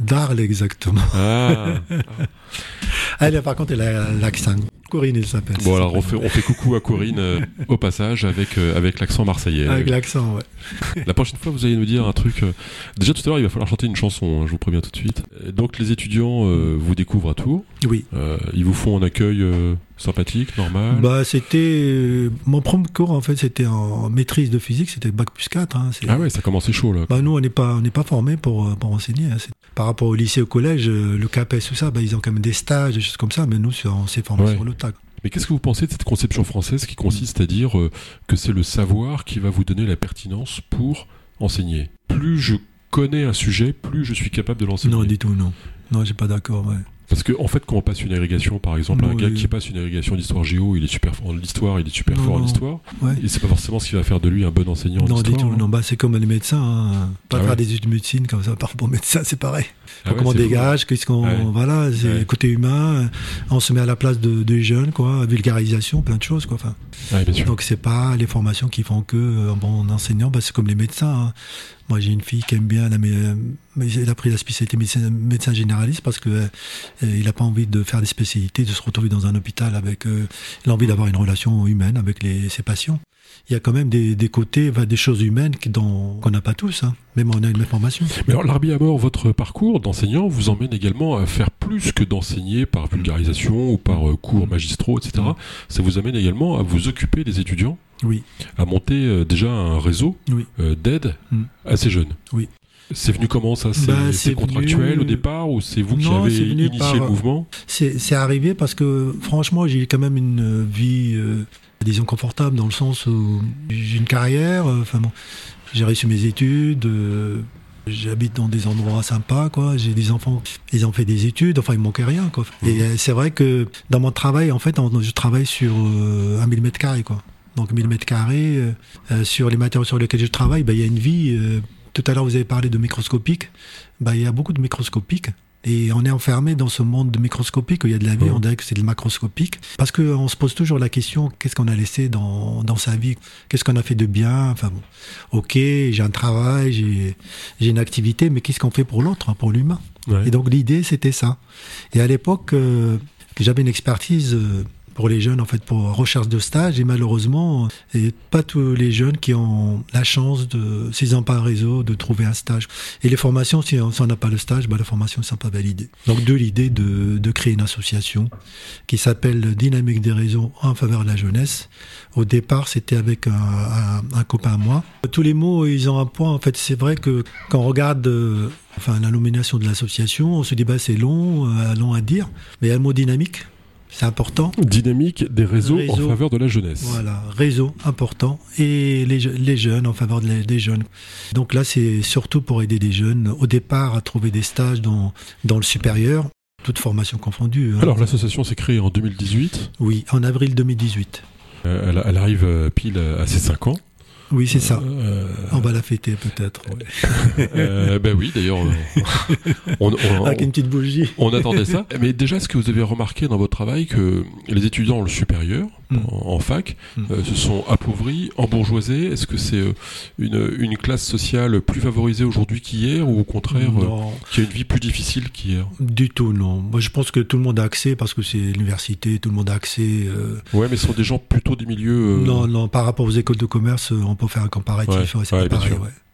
d'Arles exactement. Ah Elle, par contre, elle a l'accent. Corinne, elle s'appelle. Bon, alors on fait, on fait coucou à Corinne euh, au passage avec, euh, avec l'accent marseillais. Avec l'accent, ouais. La prochaine fois, vous allez nous dire un truc. euh, Déjà tout à l'heure, il va falloir chanter une chanson, hein, je vous préviens tout de suite. Euh, Donc les étudiants euh, vous découvrent à Tours. Oui. Euh, ils vous font un accueil euh, sympathique, normal. Bah, c'était. euh, Mon premier cours, en fait, c'était en maîtrise de physique, c'était bac plus 4. Hein, ah ouais, ça commençait chaud là. Bah, nous, on n'est pas, on n'est pas formés pour, pour enseigner. hein. Par rapport au lycée, au collège, euh, le CAPES, tout ça, bah, ils ont quand même des stages, des choses comme ça, mais nous, on s'est formés Ouais. sur le tas. Mais qu'est-ce que vous pensez de cette conception française qui consiste à dire euh, que c'est le savoir qui va vous donner la pertinence pour enseigner? Plus je connais un sujet, plus je suis capable de l'enseigner. Non, du tout, non. Non, j'ai pas d'accord, ouais. Parce que en fait, quand on passe une agrégation, par exemple, un gars qui passe une agrégation d'histoire géo, il est super fort en l'histoire, il est super Non, fort en histoire, Ouais. et c'est pas forcément ce qui va faire de lui un bon enseignant en Non, du histoire. hein. Non, bah, c'est comme les médecins. hein. Pas Ah faire ouais. des études de médecine comme ça par aux médecins, c'est pareil. Ah ouais, Comment on dégage, qu'est-ce qu'on. Voilà, c'est côté humain. euh, On se met à la place de, des jeunes, quoi. Vulgarisation, plein de choses, quoi. Enfin, donc, c'est pas les formations qui font que, euh, bon, enseignant, bah, c'est comme les médecins. hein. Moi, j'ai une fille qui aime bien, la, mais elle a pris la spécialité médecin, médecin généraliste parce que euh, il n'a pas envie de faire des spécialités, de se retrouver dans un hôpital avec euh, l'envie d'avoir une relation humaine avec les, ses patients. Il y a quand même des, des côtés, des choses humaines qu'on n'a pas tous, hein, même on a une même formation. Mais alors, l'arbi à mort, votre parcours d'enseignant vous emmène également à faire plus que d'enseigner par vulgarisation ou par euh, cours magistraux, etc. Mm. Ça vous amène également à vous occuper des étudiants, Oui, à monter euh, déjà un réseau oui. euh, d'aide Mm. à ces jeunes. Oui. C'est venu comment ça? C'est Bah, contractuel venu- au départ ou c'est vous qui avez initié par- le mouvement? C'est arrivé parce que franchement, j'ai quand même une euh, vie, euh, disons, confortable dans le sens où j'ai une carrière, euh, enfin bon, j'ai réussi mes études, euh, j'habite dans des endroits sympas, quoi. J'ai des enfants, ils ont fait des études, enfin, il manquait rien, quoi. Et euh, c'est vrai que dans mon travail, en fait, je travaille sur euh, un 1000 mètres carrés, quoi. Donc 1000 mètres carrés, euh, euh, sur les matériaux sur lesquels je travaille, bah, il y a une vie. euh, tout à l'heure, vous avez parlé de microscopique. Bah, il y a beaucoup de microscopiques. Et on est enfermé dans ce monde de microscopique où il y a de la vie, on dirait que c'est de macroscopique. Parce qu'on se pose toujours la question, qu'est-ce qu'on a laissé dans, dans sa vie? Qu'est-ce qu'on a fait de bien? Enfin bon, ok, j'ai un travail, j'ai une activité, mais qu'est-ce qu'on fait pour l'autre, hein, pour l'humain? Ouais. Et donc l'idée, c'était ça. Et à l'époque, euh, j'avais une expertise euh, pour les jeunes, en fait, pour recherche de stage. Et malheureusement, et pas tous les jeunes qui ont la chance, de, s'ils n'ont pas un réseau, de trouver un stage. Et les formations, si on n'a pas le stage, bah, les formations ne sont pas validées. Donc d'où l'idée de, de créer une association qui s'appelle Dynamique des réseaux en faveur de la jeunesse. Au départ, c'était avec un copain à moi. Tous les mots, ils ont un point. En fait, c'est vrai que quand on regarde euh, enfin, la nomination de l'association, on se dit, bah, c'est long, euh, long à dire. Mais il y a le mot dynamique, c'est important. Dynamique des réseaux, en faveur de la jeunesse. Voilà, réseau important et les, les jeunes en faveur de les- des jeunes. Donc là, c'est surtout pour aider des jeunes au départ à trouver des stages dans, dans le supérieur, toute formation confondue. hein. Alors l'association s'est créée en 2018. oui, en avril 2018. Euh, elle, elle arrive euh, pile à ses 5 ans. Oui, c'est ça. Euh, On va la fêter peut-être. ouais. euh, ben oui, d'ailleurs, euh, on, on- Avec une petite bougie. on attendait ça. Mais déjà, est-ce que vous avez remarqué dans votre travail que les étudiants le supérieur, Mm. en, en fac, Mm. euh, se sont appauvris, embourgeoisés? Est-ce que c'est euh, une, une classe sociale plus favorisée aujourd'hui qu'hier ou au contraire euh, Non, qui a une vie plus difficile qu'hier? Du tout, non. Moi, je pense que tout le monde a accès parce que c'est l'université, tout le monde a accès. euh, Ouais, mais ce sont des gens plutôt des milieux. euh, Non, non, par rapport aux écoles de commerce, euh, on peut faire un comparatif. Ouais, ouais, c'est ouais, pas pareil.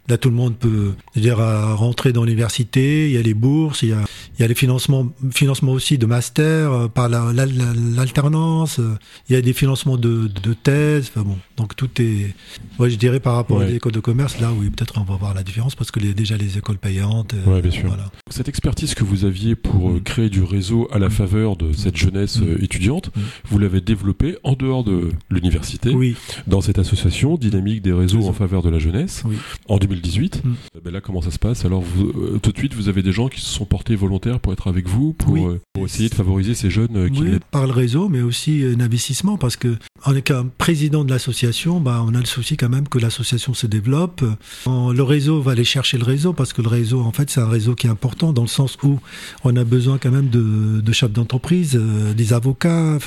Là, tout le monde peut dire, à rentrer dans l'université. Il y a les bourses, il y a, il y a les financements, financements aussi de master euh, par la- la- la- l'alternance. euh, il y a des financements de, de thèse. Enfin bon, donc tout est. Ouais, je dirais par rapport Ouais. à l'école de commerce, là, oui, peut-être on va voir la différence parce que les, déjà les écoles payantes. euh, Ouais, bien sûr. Voilà. Cette expertise que vous aviez pour euh, Mm. créer du réseau à la faveur de cette jeunesse Mm. euh, étudiante, Mm. vous l'avez développée en dehors de l'université, Oui, dans cette association dynamique des réseaux Réseau. en faveur de la jeunesse. Oui. En 2018. Mm. Euh, ben là, comment ça se passe? Alors, vous, euh, tout de suite, vous avez des gens qui se sont portés volontaires pour être avec vous, pour, Oui. euh, pour essayer de favoriser ces jeunes qui Oui, par le réseau, mais aussi un investissement, parce que en étant président de l'association, bah, on a le souci quand même que l'association se développe. En- le réseau va aller chercher le réseau, parce que le réseau, en fait, c'est un réseau qui est important dans le sens où on a besoin quand même de, de chefs d'entreprise, euh, des avocats,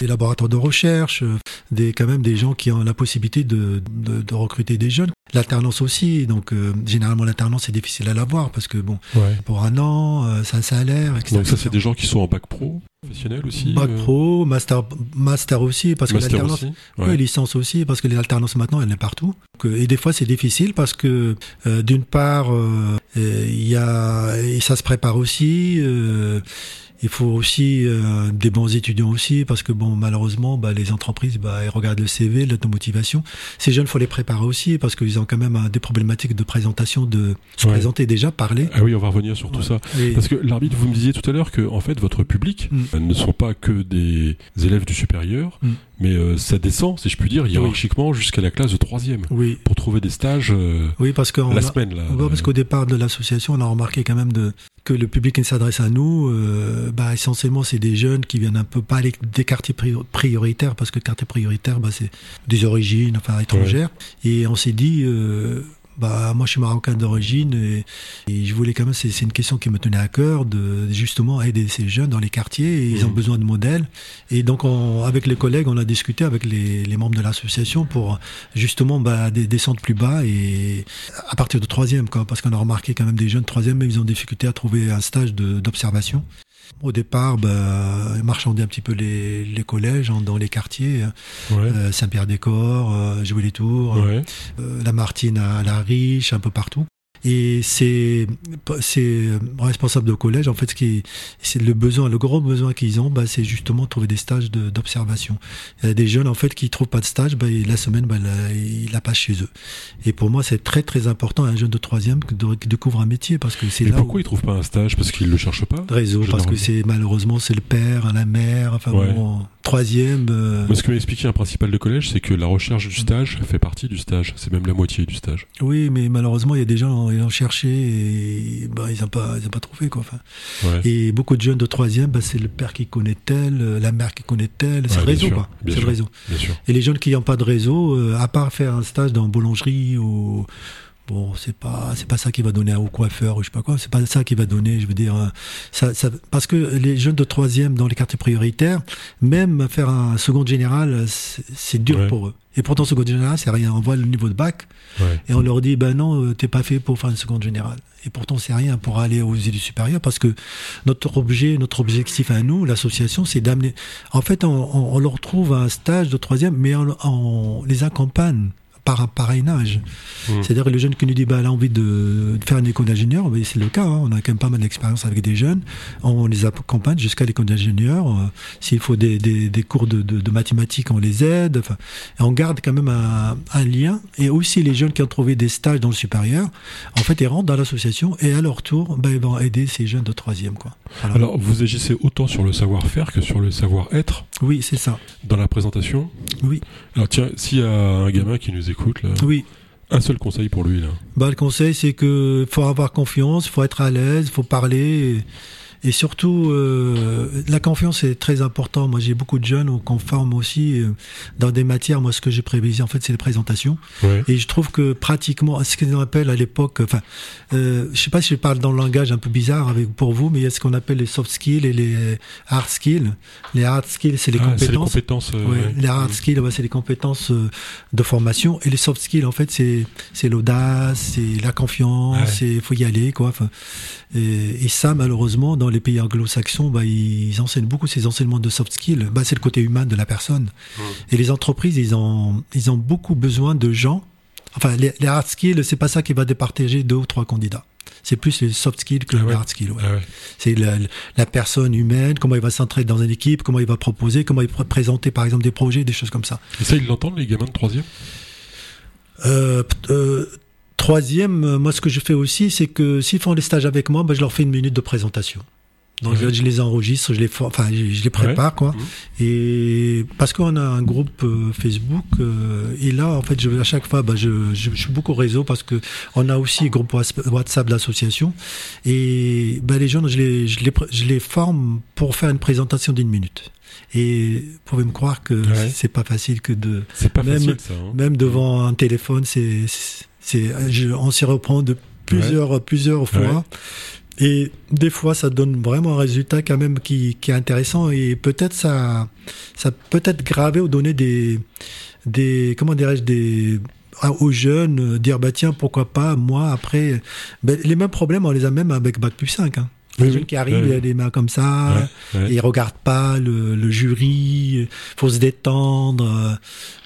des laboratoires de recherche, des quand même des gens qui ont la possibilité de, de, de recruter des jeunes. L'alternance aussi, donc euh, généralement l'alternance c'est difficile à l'avoir parce que bon, Ouais. pour un an, euh, c'est un salaire, etc. Donc ça, c'est des gens qui sont en bac pro, professionnel aussi Bac euh, pro, master, master aussi, parce que l'alternance, oui, licence aussi, parce que l'alternance maintenant, elle est partout. Et des fois, c'est difficile parce que, d'une part, il y a, et ça se prépare aussi. Il faut aussi euh, des bons étudiants aussi, parce que bon, malheureusement, bah, les entreprises, bah, elles regardent le CV, l'automotivation. Ces jeunes, faut les préparer aussi, parce qu'ils ont quand même euh, des problématiques de présentation, de se Ouais. présenter déjà, parler. Ah oui, on va revenir sur tout ça. Et- Parce que l'arbitre, vous me disiez tout à l'heure que en fait votre public Mm. ne sont pas que des élèves du supérieur, Mm. Mais euh, ça descend, si je puis dire, hiérarchiquement jusqu'à la classe de troisième oui, pour trouver des stages euh, oui, parce que la semaine là. Ouais, parce qu'au départ de l'association, on a remarqué quand même de, que le public qui s'adresse à nous, euh, bah, essentiellement, c'est des jeunes qui viennent un peu pas les- des quartiers pri- prioritaires, parce que quartier prioritaire, bah, c'est des origines, enfin, étrangères. Et on s'est dit, euh, bah, moi, je suis marocain d'origine et, et je voulais quand même, c'est une question qui me tenait à cœur de justement aider ces jeunes dans les quartiers et ils ont Mhm. besoin de modèles. Et donc, on, avec les collègues, on a discuté avec les, les membres de l'association pour justement bah, des- plus bas et à partir de troisième, quoi, parce qu'on a remarqué quand même des jeunes troisième, mais ils ont des difficultés à trouver un stage d'observation. Au départ, bah, un petit peu les, les collèges hein, dans les quartiers, Ouais. euh, Saint-Pierre-des-Corps, euh, Jouer les Tours, ouais. euh, la Martine à la Riche, un peu partout. Et c'est ces responsables de collège, en fait, ce qui est- c'est le besoin, le gros besoin qu'ils ont, bah, c'est justement trouver des stages de- d'observation. Il y a des jeunes, en fait, qui trouvent pas de stage, bah, et la semaine, bah, la- ils la passent chez eux. Et pour moi, c'est très très important, un jeune de troisième qui de- découvre un métier, parce que c'est là pourquoi où ils trouvent pas un stage Parce qu'ils le cherchent pas réseau, parce que c'est malheureusement c'est le père, la mère, enfin Ouais. bon, troisième. euh, Mais ce que m'a expliqué un principal de collège, c'est que la recherche du stage fait partie du stage. C'est même la moitié du stage. Oui, mais malheureusement, il y a des gens qui ont cherché et bah, ils n'ont pas, ils ont pas trouvé. Quoi. Enfin, Ouais. et beaucoup de jeunes de troisième, bah, c'est le père qui connaît tel, euh, la mère qui connaît tel. C'est Ouais, le réseau, quoi. C'est le réseau. Et les jeunes qui n'ont pas de réseau, euh, à part faire un stage dans boulangerie ou bon, c'est pas, c'est pas ça qui va donner au coiffeur ou je sais pas quoi. C'est pas ça qui va donner, je veux dire, euh, ça, ça, parce que les jeunes de troisième dans les quartiers prioritaires, même faire un second général, c'est dur Ouais. pour eux. Et pourtant, second général, c'est rien. On voit le niveau de bac. Ouais. Et on leur dit, ben non, euh, t'es pas fait pour faire une seconde générale. Et pourtant, c'est rien pour aller aux études supérieures parce que notre objet, notre objectif à nous, l'association, c'est d'amener. En fait, on, on- on leur trouve un stage de troisième, mais on, on les accompagne par un parrainage. Mm. C'est-à-dire le jeune qui nous dit, bah, elle a envie de, faire une école d'ingénieur, c'est le cas, hein. on a quand même pas mal d'expérience avec des jeunes. On les accompagne jusqu'à l'école d'ingénieur. Euh, S'il faut des, des, des cours de, de, de mathématiques, on les aide. Enfin, et on garde quand même un, un lien. Et aussi les jeunes qui ont trouvé des stages dans le supérieur, en fait, ils rentrent dans l'association et à leur tour, bah, ils vont aider ces jeunes de troisième. Quoi. Alors, vous agissez autant sur le savoir-faire que sur le savoir-être oui, c'est ça. dans la présentation? Oui, Alors, tiens, s'il y a un gamin qui nous écoute, là, oui. un seul conseil pour lui, là. Bah, le conseil, c'est que faut avoir confiance, il faut être à l'aise, il faut parler. Et, et surtout, euh, la confiance est très important. Moi, j'ai beaucoup de jeunes qu'on forme aussi euh, dans des matières. Moi, ce que j'ai prévisé, en fait, c'est les présentations. Ouais. Et je trouve que pratiquement, ce qu'on appelle à l'époque, enfin, euh, je sais pas si je parle dans le langage un peu bizarre avec pour vous, mais il y a ce qu'on appelle les soft skills et les hard skills. Les hard skills, c'est les Ah, les compétences. euh, Ouais, ouais. Les hard skills, c'est les compétences de formation. Et les soft skills, en fait, c'est c'est l'audace, c'est la confiance, c'est faut y aller, quoi. Et, et ça, malheureusement, dans les pays anglo-saxons, bah, ils enseignent beaucoup ces enseignements de soft skills. Bah, c'est le côté humain de la personne. Mm. Et les entreprises, ils ont ils ont beaucoup besoin de gens. Enfin, les, les hard skills, c'est pas ça qui va départager deux ou trois candidats. C'est plus les soft skills que Ah les ouais. hard skills. ouais. Ah ouais. C'est la, la personne humaine, comment il va s'entraider dans une équipe, comment il va proposer, comment il va présenter par exemple des projets, des choses comme ça. Et ça, ils l'entendent, les gamins de troisième? Euh, euh, troisième, euh, moi ce que je fais aussi, c'est que s'ils font les stages avec moi, ben, je leur fais une minute de présentation. Donc Ouais. je les enregistre, je les, enfin, je, les prépare, quoi. Mhm. Et parce qu'on a un groupe euh, Facebook, euh, et là, en fait, je, à chaque fois, bah, je, je, je suis beaucoup au réseau parce que on a aussi un groupe Whats- WhatsApp de l'association. Et bah, les jeunes, je les, je, les, je les forme pour faire une présentation d'une minute. Et vous pouvez me croire que c'est pas facile que de, pas Même- facile ça. hein. même devant un téléphone, c'est, c'est, on s'y reprend de plusieurs, plusieurs fois. Et des fois, ça donne vraiment un résultat quand même qui, qui est intéressant et peut-être ça, ça peut être gravé ou donner des, des, comment dirais-je, des, à- aux jeunes, euh, dire bah tiens pourquoi pas moi après Ben, les mêmes problèmes on les a même avec bac plus 5 hein. Oui, les oui. jeunes qui arrivent Ouais. il y a des mains comme ça ouais. et ils regardent pas le, le jury, faut se détendre. euh,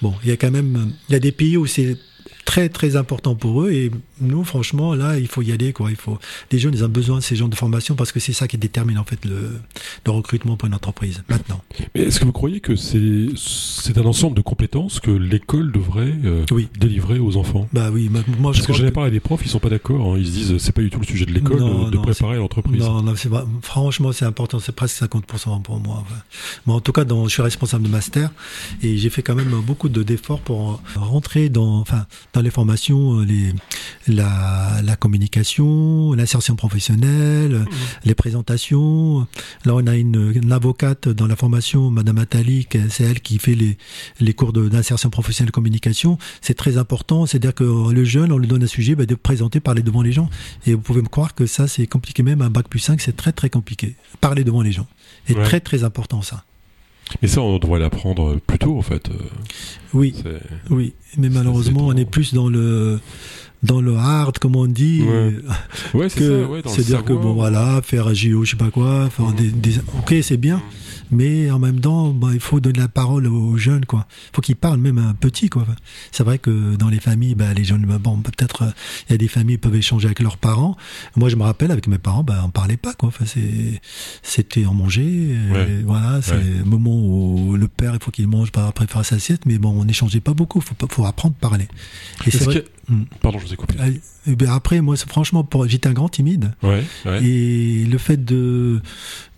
Bon, il y a quand même, il y a des pays où c'est très très important pour eux et nous franchement là il faut y aller quoi il faut les jeunes ils ont besoin de ces genres de formation parce que c'est ça qui détermine en fait le, le recrutement pour une entreprise maintenant Mais est-ce que vous croyez que c'est c'est un ensemble de compétences que l'école devrait euh, oui délivrer aux enfants? Bah oui moi moi, je Parce que j'en ai parlé des profs, ils sont pas d'accord. hein. Ils se disent c'est pas du tout le sujet de l'école Non, de, de non, préparer l'entreprise. Non, non, franchement, c'est important. C'est presque 50% pour moi. ouais. En tout cas, dans, je suis responsable de master et j'ai fait quand même beaucoup de d'efforts pour rentrer dans, enfin, dans les formations, euh, les, la, la communication, l'insertion professionnelle, les présentations. Là, on a une, une avocate dans la formation, Madame Attali, c'est elle qui fait les, les cours d'insertion professionnelle et communication. C'est très important. C'est-à-dire que le jeune, on lui donne un sujet, bah, de présenter, parler devant les gens. Et vous pouvez me croire que ça, c'est compliqué. Même un bac plus 5, c'est très, très compliqué. Parler devant les gens. Et Ouais. très, très important, ça. Mais ça, on devrait l'apprendre plus tôt, en fait. Euh, Oui, oui. Mais malheureusement, on est plus dans le, dans le hard, comme on dit. Ouais. Ouais, c'est que ça. Ouais, dans le c'est dire que bon voilà faire un JO je sais pas quoi faire Mhm. des, des- ok c'est bien mais en même temps bah, il faut donner la parole aux jeunes quoi faut qu'ils parlent même à un petit quoi c'est vrai que dans les familles bah, les jeunes bah, bon peut-être euh, il y a des familles qui peuvent échanger avec leurs parents moi je me rappelle avec mes parents bah on parlait pas quoi enfin c'est c'était en manger et Ouais. voilà c'est Ouais. le moment où le père il faut qu'il mange par après faire sa assiette mais bon on n'échangeait pas beaucoup faut pas- faut apprendre à parler et vrai Mm. Pardon, je vous ai coupé. Et ben après moi franchement j'étais un grand timide Ouais, ouais. et le fait de,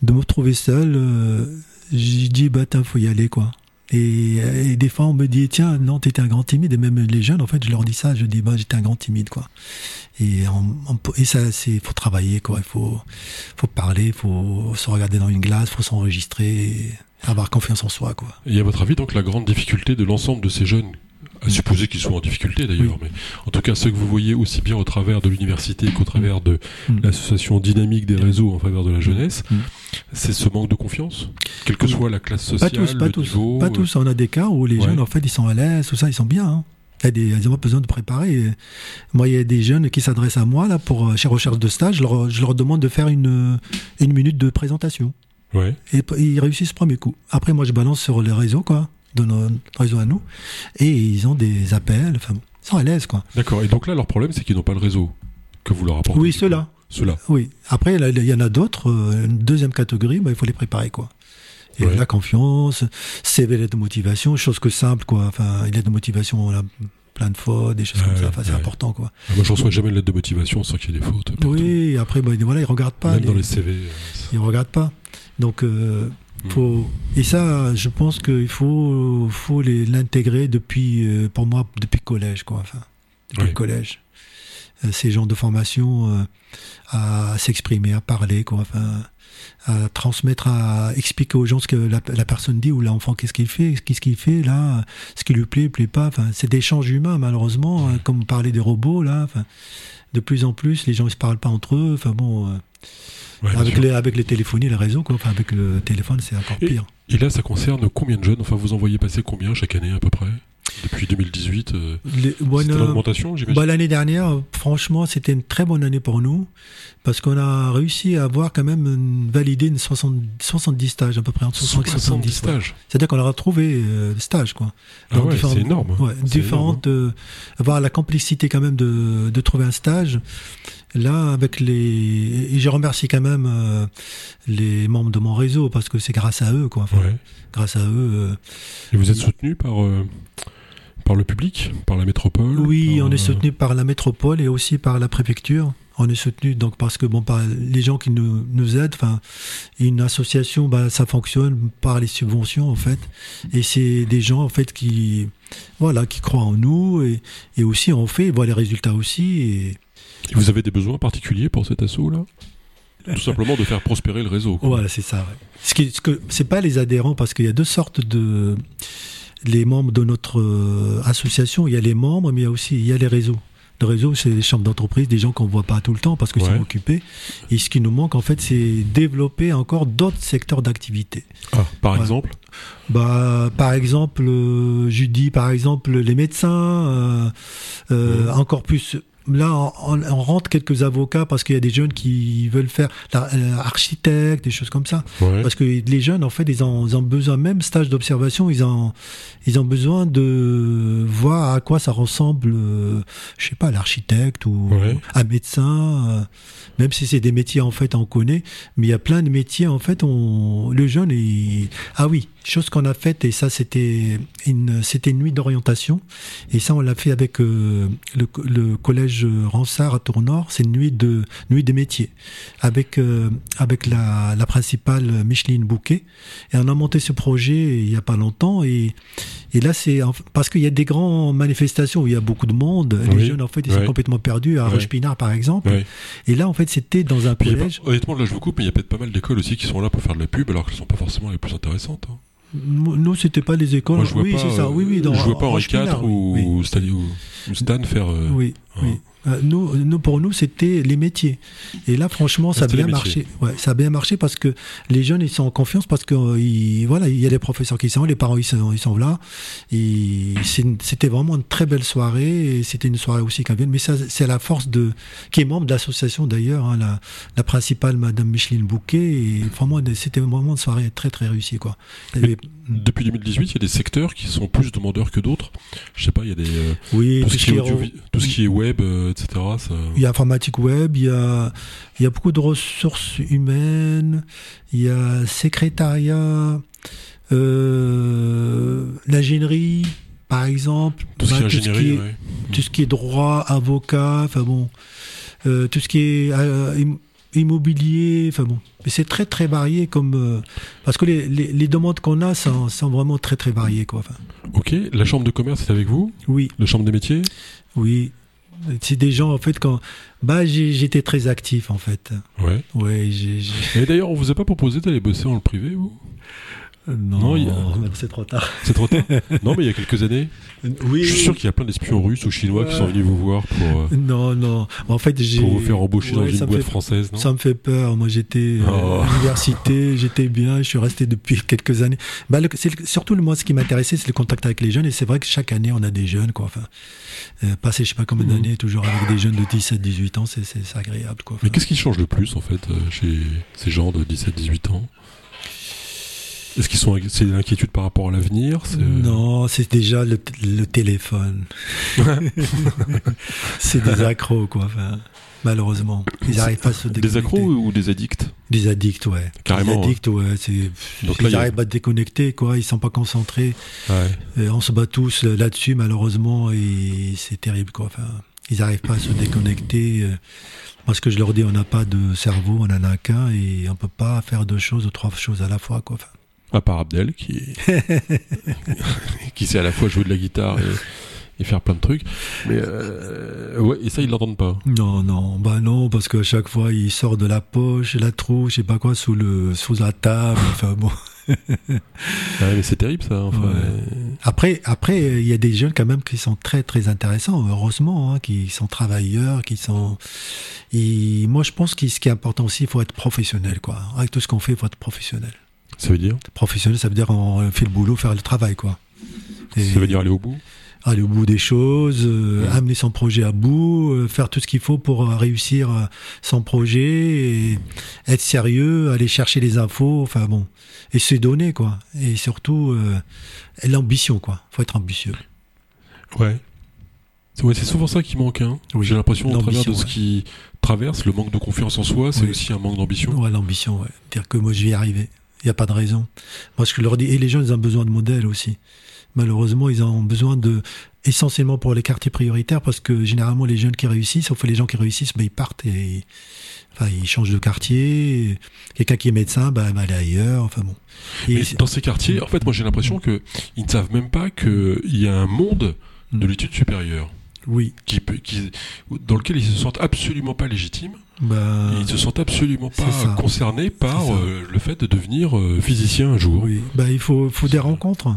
de me retrouver seul, euh, j'ai dit, bah, il faut y aller, quoi. Et, et des fois, on me dit, tiens, non, t'étais un grand timide. Et même les jeunes, en fait, je leur dis ça, je dis, bah, j'étais un grand timide, quoi. Et, on- on peut- et ça, c'est, faut travailler, quoi. Il faut, faut parler, faut se regarder dans une glace, faut s'enregistrer, avoir confiance en soi, quoi. Et à votre avis, donc, la grande difficulté de l'ensemble de ces jeunes, à supposer qu'ils soient en difficulté d'ailleurs, mais en tout cas ceux que vous voyez aussi bien au travers de l'université qu'au travers de Mm. l'association dynamique des réseaux en faveur de la jeunesse, Mm. c'est ce manque de confiance, quelle que Mm. soit la classe Pas sociale, tous, pas le tous. niveau. Pas euh, tous. On a des cas où les Ouais. jeunes, en fait, ils sont à l'aise, tout ça, ils sont bien. hein. Il y a des, ils ont pas besoin de préparer. Moi, il y a des jeunes qui s'adressent à moi là pour euh, chez recherche de stage. Je leur, je leur demande de faire une une minute de présentation Ouais. et ils réussissent premier coup. Après, moi, je balance sur les réseaux quoi, de notre réseau à nous, et ils ont des appels. Enfin, ils sont à l'aise quoi. D'accord. Et donc là, leur problème, c'est qu'ils n'ont pas le réseau que vous leur apportez. Oui, ceux-là. Ceux-là. Oui. Après, il y en a d'autres. euh, Une deuxième catégorie, bah, il faut les préparer, quoi. Et Ouais. la confiance, CV lettre de motivation, chose que simple, quoi. Enfin, une lettre de motivation, on a plein de fautes, des choses comme ça. Enfin, c'est important, quoi. Ah, Moi, je reçois jamais une lettre de motivation sans qu'il y ait des fautes. partout. Oui. Après, bah, voilà, ils regardent pas. Même les- dans les CV. euh, Ils regardent pas. Donc, euh. Faut. Et ça, je pense qu'il faut, faut l'intégrer depuis, euh, pour moi, depuis collège, quoi. Enfin, depuis le collège. Euh, ces genres de formation euh, à s'exprimer, à parler, quoi. Enfin, à transmettre, à expliquer aux gens ce que la, la personne dit ou l'enfant qu'est-ce qu'il fait, qu'est-ce qu'il fait là, ce qui lui plaît, plaît pas. Enfin, c'est des échanges humains, malheureusement. hein, comme parler des robots là. Enfin, de plus en plus, les gens ils se parlent pas entre eux. Enfin bon. euh, Ouais, avec les, avec les téléphonies, les réseaux, quoi. Enfin, avec le téléphone, c'est encore Et- pire. Et là, ça concerne combien de jeunes? Enfin, vous en voyez passer combien chaque année à peu près? Depuis 2018 euh, Les- bon, C'était euh, l'augmentation, j'imagine? bah, L'année dernière, franchement, c'était une très bonne année pour nous, parce qu'on a réussi à avoir quand même une- validé une 60 70 stages, à peu près entre 60 et 70 ouais. stages? C'est-à-dire qu'on a retrouvé euh, des stages, quoi. Ah ouais, différentes- c'est énorme. Ouais, C'est différentes, euh, avoir la complexité quand même de, de trouver un stage. Là, avec les, et je remercie quand même euh, les membres de mon réseau parce que c'est grâce à eux, quoi. Enfin, Ouais. Grâce à eux. euh, Et vous êtes soutenu par, euh, par le public, par la métropole Oui, par, on est euh, soutenu par la métropole et aussi par la préfecture. on est soutenu donc parce que bon, par les gens qui nous, nous aident, enfin, une association, bah, ça fonctionne par les subventions en fait, et c'est des gens en fait qui, voilà, qui croient en nous et, et aussi on fait, voit les résultats aussi. Et... Et vous avez des besoins particuliers pour cet assaut là? Tout simplement de faire prospérer le réseau. quoi. Voilà, c'est ça. ouais. Ce qui, ce que c'est pas les adhérents parce qu'il y a deux sortes de les membres de notre euh, association. Il y a les membres, mais il y a aussi il y a les réseaux. Le réseau, c'est les chambres d'entreprise, des gens qu'on voit pas tout le temps parce qu'ils Ouais. sont occupés. Et ce qui nous manque, en fait, c'est développer encore d'autres secteurs d'activité. Ah, par Ouais. exemple? Bah, par exemple, euh, je dis par exemple les médecins, euh, euh, encore plus. Là, on, rentre quelques avocats parce qu'il y a des jeunes qui veulent faire la- euh, architecte, des choses comme ça. Ouais. Parce que les jeunes, en fait, ils ont, ils ont besoin, même stage d'observation, ils ont, ils ont besoin de voir à quoi ça ressemble, euh, je sais pas, l'architecte ou Ouais. un médecin. euh, même si c'est des métiers, en fait, on connaît, mais il y a plein de métiers, en fait, on, le jeune, il... ah oui, chose qu'on a faite, et ça, c'était une, c'était une nuit d'orientation, et ça, on l'a fait avec euh, le, le collège Ransard à Tournord, c'est une nuit de, nuit des métiers, avec, euh, avec la, la principale Micheline Bouquet, et on a monté ce projet il y a pas longtemps, et, et là, c'est parce qu'il y a des grandes manifestations où il y a beaucoup de monde, les Oui, jeunes, en fait, ils sont complètement perdus, à Ouais. Roche-Pinard, par exemple, et là, en fait, c'était dans un collège. pas- honnêtement, là je vous coupe, mais il y a peut-être pas mal d'écoles aussi qui sont là pour faire de la pub alors qu'elles sont pas forcément les plus intéressantes. hein. Nous, c'était pas les écoles. Moi je vois oui, pas, c'est ça. Oui, oui. Dans, je vois pas Henri IV ou, oui. ou Stan, ou- ou Stan faire. euh, Oui, oui. Euh, Nous, nous, pour nous, c'était les métiers. Et là, franchement, ça a bien marché. Ouais, ça a bien marché parce que les jeunes, ils sont en confiance parce que euh, ils- voilà, il y a des professeurs qui sont, les parents, ils sont, ils sont là. C'était vraiment une très belle soirée. Et c'était une soirée aussi conviviale. Mais ça, c'est la force de, qui est membre de l'association d'ailleurs, hein, la, la principale, Madame Micheline Bouquet. Et vraiment, c'était vraiment une soirée très, très réussie, quoi. Depuis 2018, il y a des secteurs qui sont plus demandeurs que d'autres. Je sais pas, il y a des euh, oui, tout, ce qui est audio- tout ce qui est web, euh, etc. Ça... Il y a informatique web, il y a, il y a beaucoup de ressources humaines, il y a secrétariat, euh, l'ingénierie, par exemple, Tout ce qui est Bah, ce qui est, ouais. tout ce qui est droit, avocat, enfin bon, euh, tout ce qui est euh, im- immobilier, enfin bon. Mais c'est très très varié comme euh, parce que les, les, les demandes qu'on a sont, sont vraiment très très variées quoi. Enfin, Ok, la chambre de commerce est avec vous? Oui, La chambre des métiers? Oui. C'est des gens en fait quand bah j'étais très actif en fait. Ouais. Ouais, j'ai- Et d'ailleurs, on vous a pas proposé d'aller bosser dans le privé, vous? Non, a- c'est trop tard. C'est trop tard Non, mais il y a quelques années. Oui. Je suis sûr qu'il y a plein d'espions russes ou chinois qui sont venus vous voir pour, euh, Non, non. En fait, j'ai. pour vous faire embaucher dans une boîte fait- française, non Ça me fait peur. Moi, j'étais euh, Oh. à l'université, j'étais bien, je suis resté depuis quelques années. Bah, le- surtout, moi, ce qui m'intéressait, c'est le contact avec les jeunes. Et c'est vrai que chaque année, on a des jeunes, quoi. Enfin, euh, passer, je sais pas combien Mhm. d'années, toujours avec des jeunes de 17, 18 ans, c'est, agréable, quoi. Mais qu'est-ce qui change le plus, en fait, chez ces gens de 17-18 ans? Est-ce qu'ils sont, c'est l'inquiétude par rapport à l'avenir euh, Non, c'est déjà le, téléphone. c'est des accros, quoi. Enfin, malheureusement, ils n'arrivent pas à se Des déconnecter. accros ou des addicts? Des addicts, ouais. Carrément, Des addicts, ouais. Donc ils a- n'arrivent pas à se déconnecter, quoi. Ils sont pas concentrés. Ouais. Et on se bat tous euh, là-dessus, malheureusement, et c'est terrible, quoi. Enfin, ils n'arrivent pas à se déconnecter. euh. Moi, ce que je leur dis, on n'a pas de cerveau, on en a qu'un, et on peut pas faire deux choses ou trois choses à la fois, quoi. Enfin, À part Abdel, qui, qui sait à la fois jouer de la guitare et, et faire plein de trucs. Mais euh, ouais, et ça, ils l'entendent pas. non, non, bah non, parce qu'à chaque fois, il sort de la poche, la trouve, je sais pas quoi, sous le, sous la table. Enfin bon. Ouais, mais c'est terrible, ça. Enfin, Ouais. euh, Après, après, euh, il y a des jeunes quand même qui sont très très intéressants, heureusement, hein, qui sont travailleurs, qui sont. Et moi, je pense que ce qui est important aussi, il faut être professionnel, quoi. Avec tout ce qu'on fait, il faut être professionnel. Ça veut dire Professionnel, ça veut dire on fait le boulot, faire le travail, quoi. Et Ça veut dire aller au bout aller au bout des choses, euh, Ouais. amener son projet à bout, euh, faire tout ce qu'il faut pour euh, réussir euh, son projet, et être sérieux, aller chercher les infos, enfin bon, et se donner, quoi. Et surtout, euh, l'ambition, quoi. Faut être ambitieux. Ouais. C'est ouais, c'est souvent ça qui manque. Hein. Oui. J'ai l'impression, au travers de L'ambition, ce ouais. qui traverse, le manque de confiance en soi, c'est Oui. aussi un manque d'ambition. Ouais, l'ambition, ouais. Dire que moi, je vais y arriver. Il n'y a pas de raison. Moi, ce que je leur dis, et les jeunes, ils ont besoin de modèles aussi. Malheureusement, ils ont besoin de essentiellement pour les quartiers prioritaires parce que généralement les jeunes qui réussissent, sauf les gens qui réussissent, ben, ils partent et enfin, ils changent de quartier. Quelqu'un qui est médecin, ben, va aller ailleurs. Enfin bon. Et dans ces quartiers, en fait, moi j'ai l'impression que ils ne savent même pas qu'il y a un monde de l'étude supérieure. Oui. Qui, qui, dans lequel ils se sentent absolument pas légitimes. Bah, ils se sentent absolument pas concernés par euh, le fait de devenir euh, physicien un jour. Oui. Bah, il faut, faut des rencontres.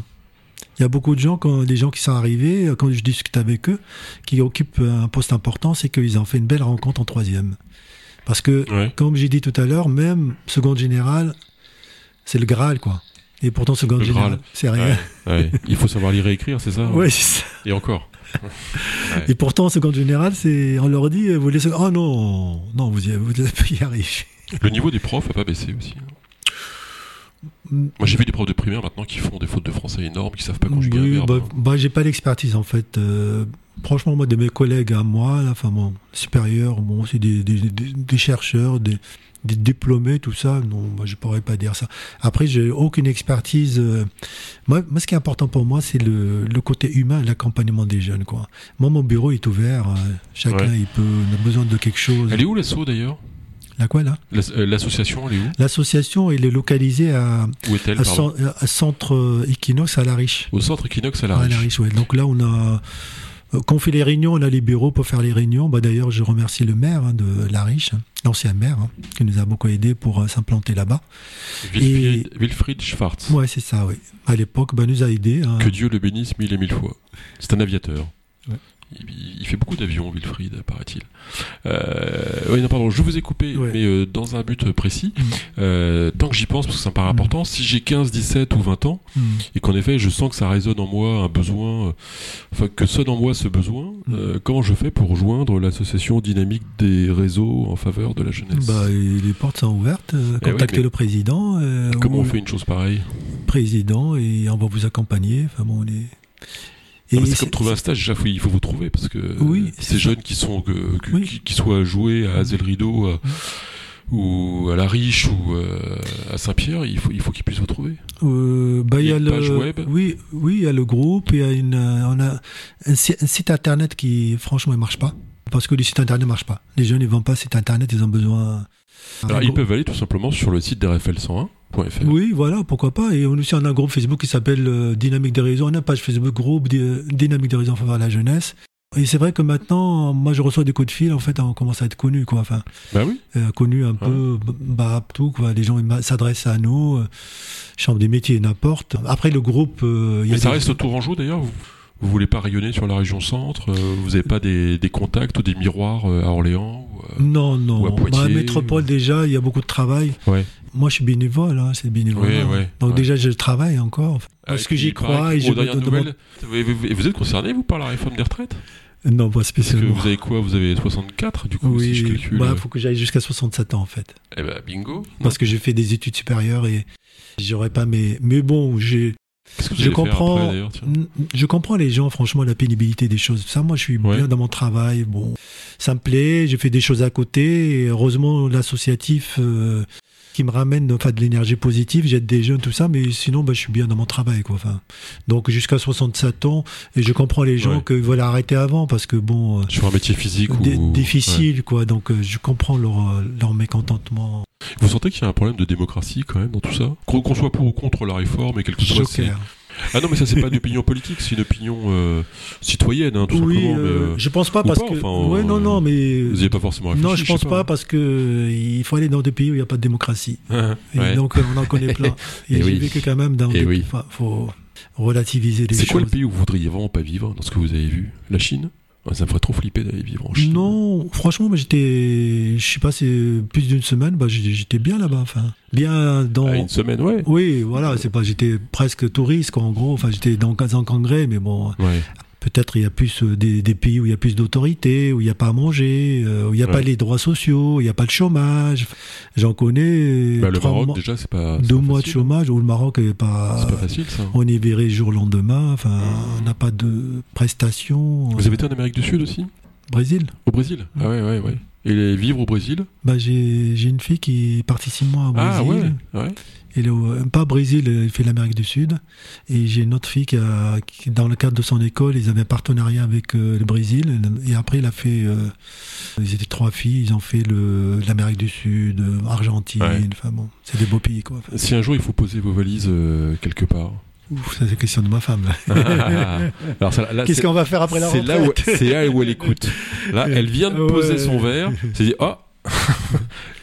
Il y a beaucoup de gens, quand, des gens qui sont arrivés, quand je discute avec eux, qui occupent un poste important, c'est qu'ils ont fait une belle rencontre en troisième. Parce que, comme j'ai dit tout à l'heure, même seconde générale, c'est le Graal, quoi. Et pourtant, seconde générale, c'est rien. Il faut savoir lire et écrire, c'est ça Oui, c'est ça. Et encore. Et pourtant, seconde générale, c'est, on leur dit, vous laissez, oh non, non, vous y, vous y arrivez. Le niveau des profs n'a pas baissé aussi. Moi, j'ai vu des profs de primaire maintenant qui font des fautes de français énormes, qui savent pas conjuguer oui, Bah, bah, j'ai pas l'expertise en fait. Euh, franchement, moi, de mes collègues à moi, la enfin, bon, supérieurs, bon, c'est des, des, des, chercheurs, des, des, diplômés, tout ça. Non, moi, je pourrais pas dire ça. Après, j'ai aucune expertise. Euh, moi, moi, ce qui est important pour moi, c'est le, le, côté humain, l'accompagnement des jeunes, quoi. Moi, mon bureau est ouvert. Euh, chacun, il peut, on a besoin de quelque chose. Elle est où l'assaut d'ailleurs? La quoi là? Euh, L'association, elle est où? L'association, elle est localisée à, où est à, à, centre Equinox à La Riche. Au centre Equinox à La Riche. À La Riche, ouais. Donc là, on a quand on fait les réunions, on a les bureaux pour faire les réunions. Bah, D'ailleurs, je remercie le maire hein, de La Riche, l'ancien maire, hein, qui nous a beaucoup aidé pour euh, s'implanter là-bas. Wilfried, Wilfried Schwartz. Ouais, c'est ça, oui. À l'époque, bah, nous a aidé. Hein. Que Dieu le bénisse mille et mille fois. C'est un aviateur. Il, fait beaucoup d'avions, Wilfried, paraît-il. Euh, oui, non, pardon, je vous ai coupé, mais euh, dans un but précis. Mm. Euh, tant que j'y pense, parce que ça me paraît mm. important, si j'ai 15, 17 ou 20 ans, mm. et qu'en effet, je sens que ça résonne en moi un besoin, enfin, que sonne en moi ce besoin, comment je fais pour rejoindre l'association dynamique des réseaux en faveur de la jeunesse? Bah, Les portes sont ouvertes. Eh contactez le président. comment on fait une chose pareille? Président, et on va vous accompagner. Enfin, bon, on est c'est comme trouver un stage, déjà, il faut vous trouver, parce que ces jeunes qui sont, qui, soient joués à Azel Rideau, euh, ou à La Riche, ou euh, à Saint-Pierre, il faut, il faut qu'ils puissent vous trouver. Euh, bah, il y a, une page web. Oui, oui, il y a le groupe, il y a une, on a un, site internet qui, franchement, il marche pas. Parce que le site internet ne marche pas. Les jeunes, ils vont pas site internet, ils ont besoin. Alors, ils peuvent aller tout simplement sur le site d'RFL 101 oui, voilà, pourquoi pas. Et on aussi on a un groupe Facebook qui s'appelle euh, Dynamique des réseaux. On a une page Facebook groupe Dynamique des réseaux en faveur de la jeunesse. Et c'est vrai que maintenant, moi, je reçois des coups de fil. En fait, on commence à être connu, quoi. Enfin, bah oui. Euh, connu un peu, bah tout, quoi. Les gens s'adressent à nous, euh, chambre des métiers, n'importe. Après, le groupe. Mais ça reste reste Tourangeau, d'ailleurs. Vous, vous voulez pas rayonner sur la région centre Vous n'avez pas des, des, contacts ou des miroirs à Orléans Non, non. Ou à Poitiers, bah, métropole, déjà, il y a beaucoup de travail. Ouais. Moi, je suis bénévole, hein, c'est bénévole. Donc déjà, je travaille encore. Parce que j'y crois et je me Vous êtes concerné, vous, par la réforme des retraites? Non, pas spécialement. vous avez quoi? Vous avez 64 du coup Oui, il bah, faut que j'aille jusqu'à 67 ans en fait. Eh ben bingo. Parce que j'ai fait des études supérieures et j'aurais pas mes. Mais bon, j'ai. Je comprends. je comprends les gens, franchement, la pénibilité des choses. Ça, moi, je suis bien dans mon travail. Bon, ça me plaît. J'ai fait des choses à côté. Et heureusement, l'associatif. Euh, qui me ramène enfin, de l'énergie positive, j'aide des jeunes, tout ça, mais sinon, bah, je suis bien dans mon travail. Quoi. Enfin, donc jusqu'à 67 ans, et je comprends les gens qui veulent arrêter avant, parce que bon... Euh, Sur un métier physique ou... Difficile, quoi, donc euh, je comprends leur, euh, leur mécontentement. Vous sentez qu'il y a un problème de démocratie quand même dans tout ça? Qu'on soit pour ou contre la réforme, et quelque chose ah non, mais ça, c'est pas une opinion politique, c'est une opinion euh, citoyenne, hein, tout oui, simplement. Euh, mais, euh, je pense pas parce que. ouais, non, non, mais. Vous n'y avez pas forcément réfléchi. Non, je pense pas, parce que il faut aller dans des pays où il n'y a pas de démocratie. Ah, et donc, on en connaît plein. Et, et j'ai oui. vécu quand même dans. Et des... oui. Enfin, faut relativiser les choses. C'est quoi le pays où vous voudriez vraiment pas vivre dans ce que vous avez vu? La Chine? Ça me ferait trop flipper d'aller vivre en Chine. Non, franchement, j'étais, je sais pas, c'est plus d'une semaine, bah, j'étais bien là-bas, enfin, bien dans. Ah, une semaine, ouais. Oui, voilà, c'est pas, j'étais presque touriste, quoi, en gros, enfin, j'étais dans en congrès, mais bon. Ouais. Peut-être il y a plus euh, des, pays où il y a plus d'autorité, où il n'y a pas à manger, euh, où il n'y a pas les droits sociaux, où il n'y a pas le chômage. J'en connais. Bah, le Maroc déjà c'est pas. Deux mois de chômage où le Maroc n'est pas. C'est pas facile ça. On est viré jour lendemain. Enfin, on n'a pas de prestations. Vous avez été en Amérique du Sud aussi? Brésil. Au Brésil? Ah ouais ouais ouais. Et vivre au Brésil? Bah, J'ai une fille qui six mois au Brésil. Ah ouais, ouais. Elle est au, pas au Brésil, elle fait l'Amérique du Sud. Et j'ai une autre fille qui, a, qui, dans le cadre de son école, ils avaient un partenariat avec euh, le Brésil. Et après, il a fait. Euh, ils étaient trois filles, ils ont fait l'Amérique du Sud, Argentine. Enfin bon, c'est des beaux pays quoi. Si un jour il faut poser vos valises euh, quelque part, Ouf, ça c'est question de ma femme. Qu'est-ce qu'on va faire après la retraite C'est là où elle écoute. Là, elle vient de poser son verre. C'est dit, oh,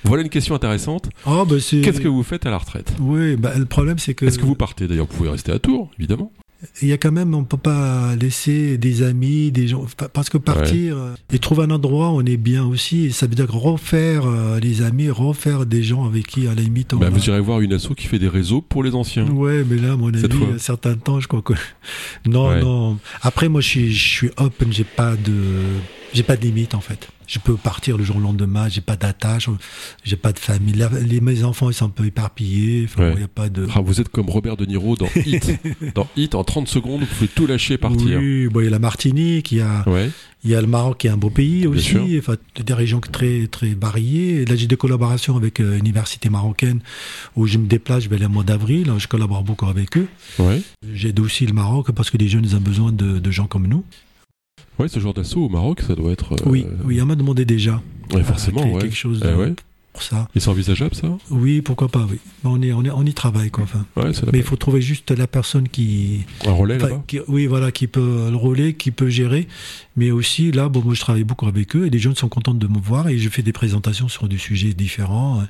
voilà une question intéressante. Oh, bah Qu'est-ce que vous faites à la retraite Oui, bah, le problème c'est que. Est-ce que vous partez D'ailleurs, vous pouvez rester à Tours, évidemment il y a quand même, on peut pas laisser des amis, des gens, parce que partir euh, et trouver un endroit où on est bien aussi, ça veut dire refaire euh, les amis, refaire des gens avec qui à la limite on. Bah, vous irez voir une asso qui fait des réseaux pour les anciens. Ouais, mais là, mon ami, il y a certains temps, je crois que non, non. Après, moi, je suis, je suis open, j'ai pas de, j'ai pas de limite en fait. Je peux partir le jour au lendemain, j'ai pas d'attache, j'ai pas de famille. Les, mes enfants, ils sont un peu éparpillés. y a pas de... Ah, vous êtes comme Robert De Niro dans Hit. dans Hit, en 30 secondes, vous pouvez tout lâcher et partir. Oui, bon, il y a la Martinique, il y a, il y a le Maroc qui est un beau pays aussi. Enfin, des régions très, très variées. Là, j'ai des collaborations avec euh, université marocaine où je me déplace, je vais aller au mois d'avril. Je collabore beaucoup avec eux. J'aide aussi le Maroc parce que les jeunes, ils ont besoin de, de gens comme nous. Oui, ce genre d'assaut au Maroc, ça doit être. Oui, euh, oui, on m'a demandé déjà. Oui, forcément, euh, quelque chose eh pour ça. Et c'est envisageable, ça? Oui, pourquoi pas, oui. On, est, on, est, on y travaille, quoi. Enfin. Mais il faut trouver juste la personne qui. Un relais, là-bas? Oui, voilà, qui peut le relais, qui peut gérer. Mais aussi, là, bon, moi, je travaille beaucoup avec eux et les jeunes sont contents de me voir et je fais des présentations sur des sujets différents. Hein.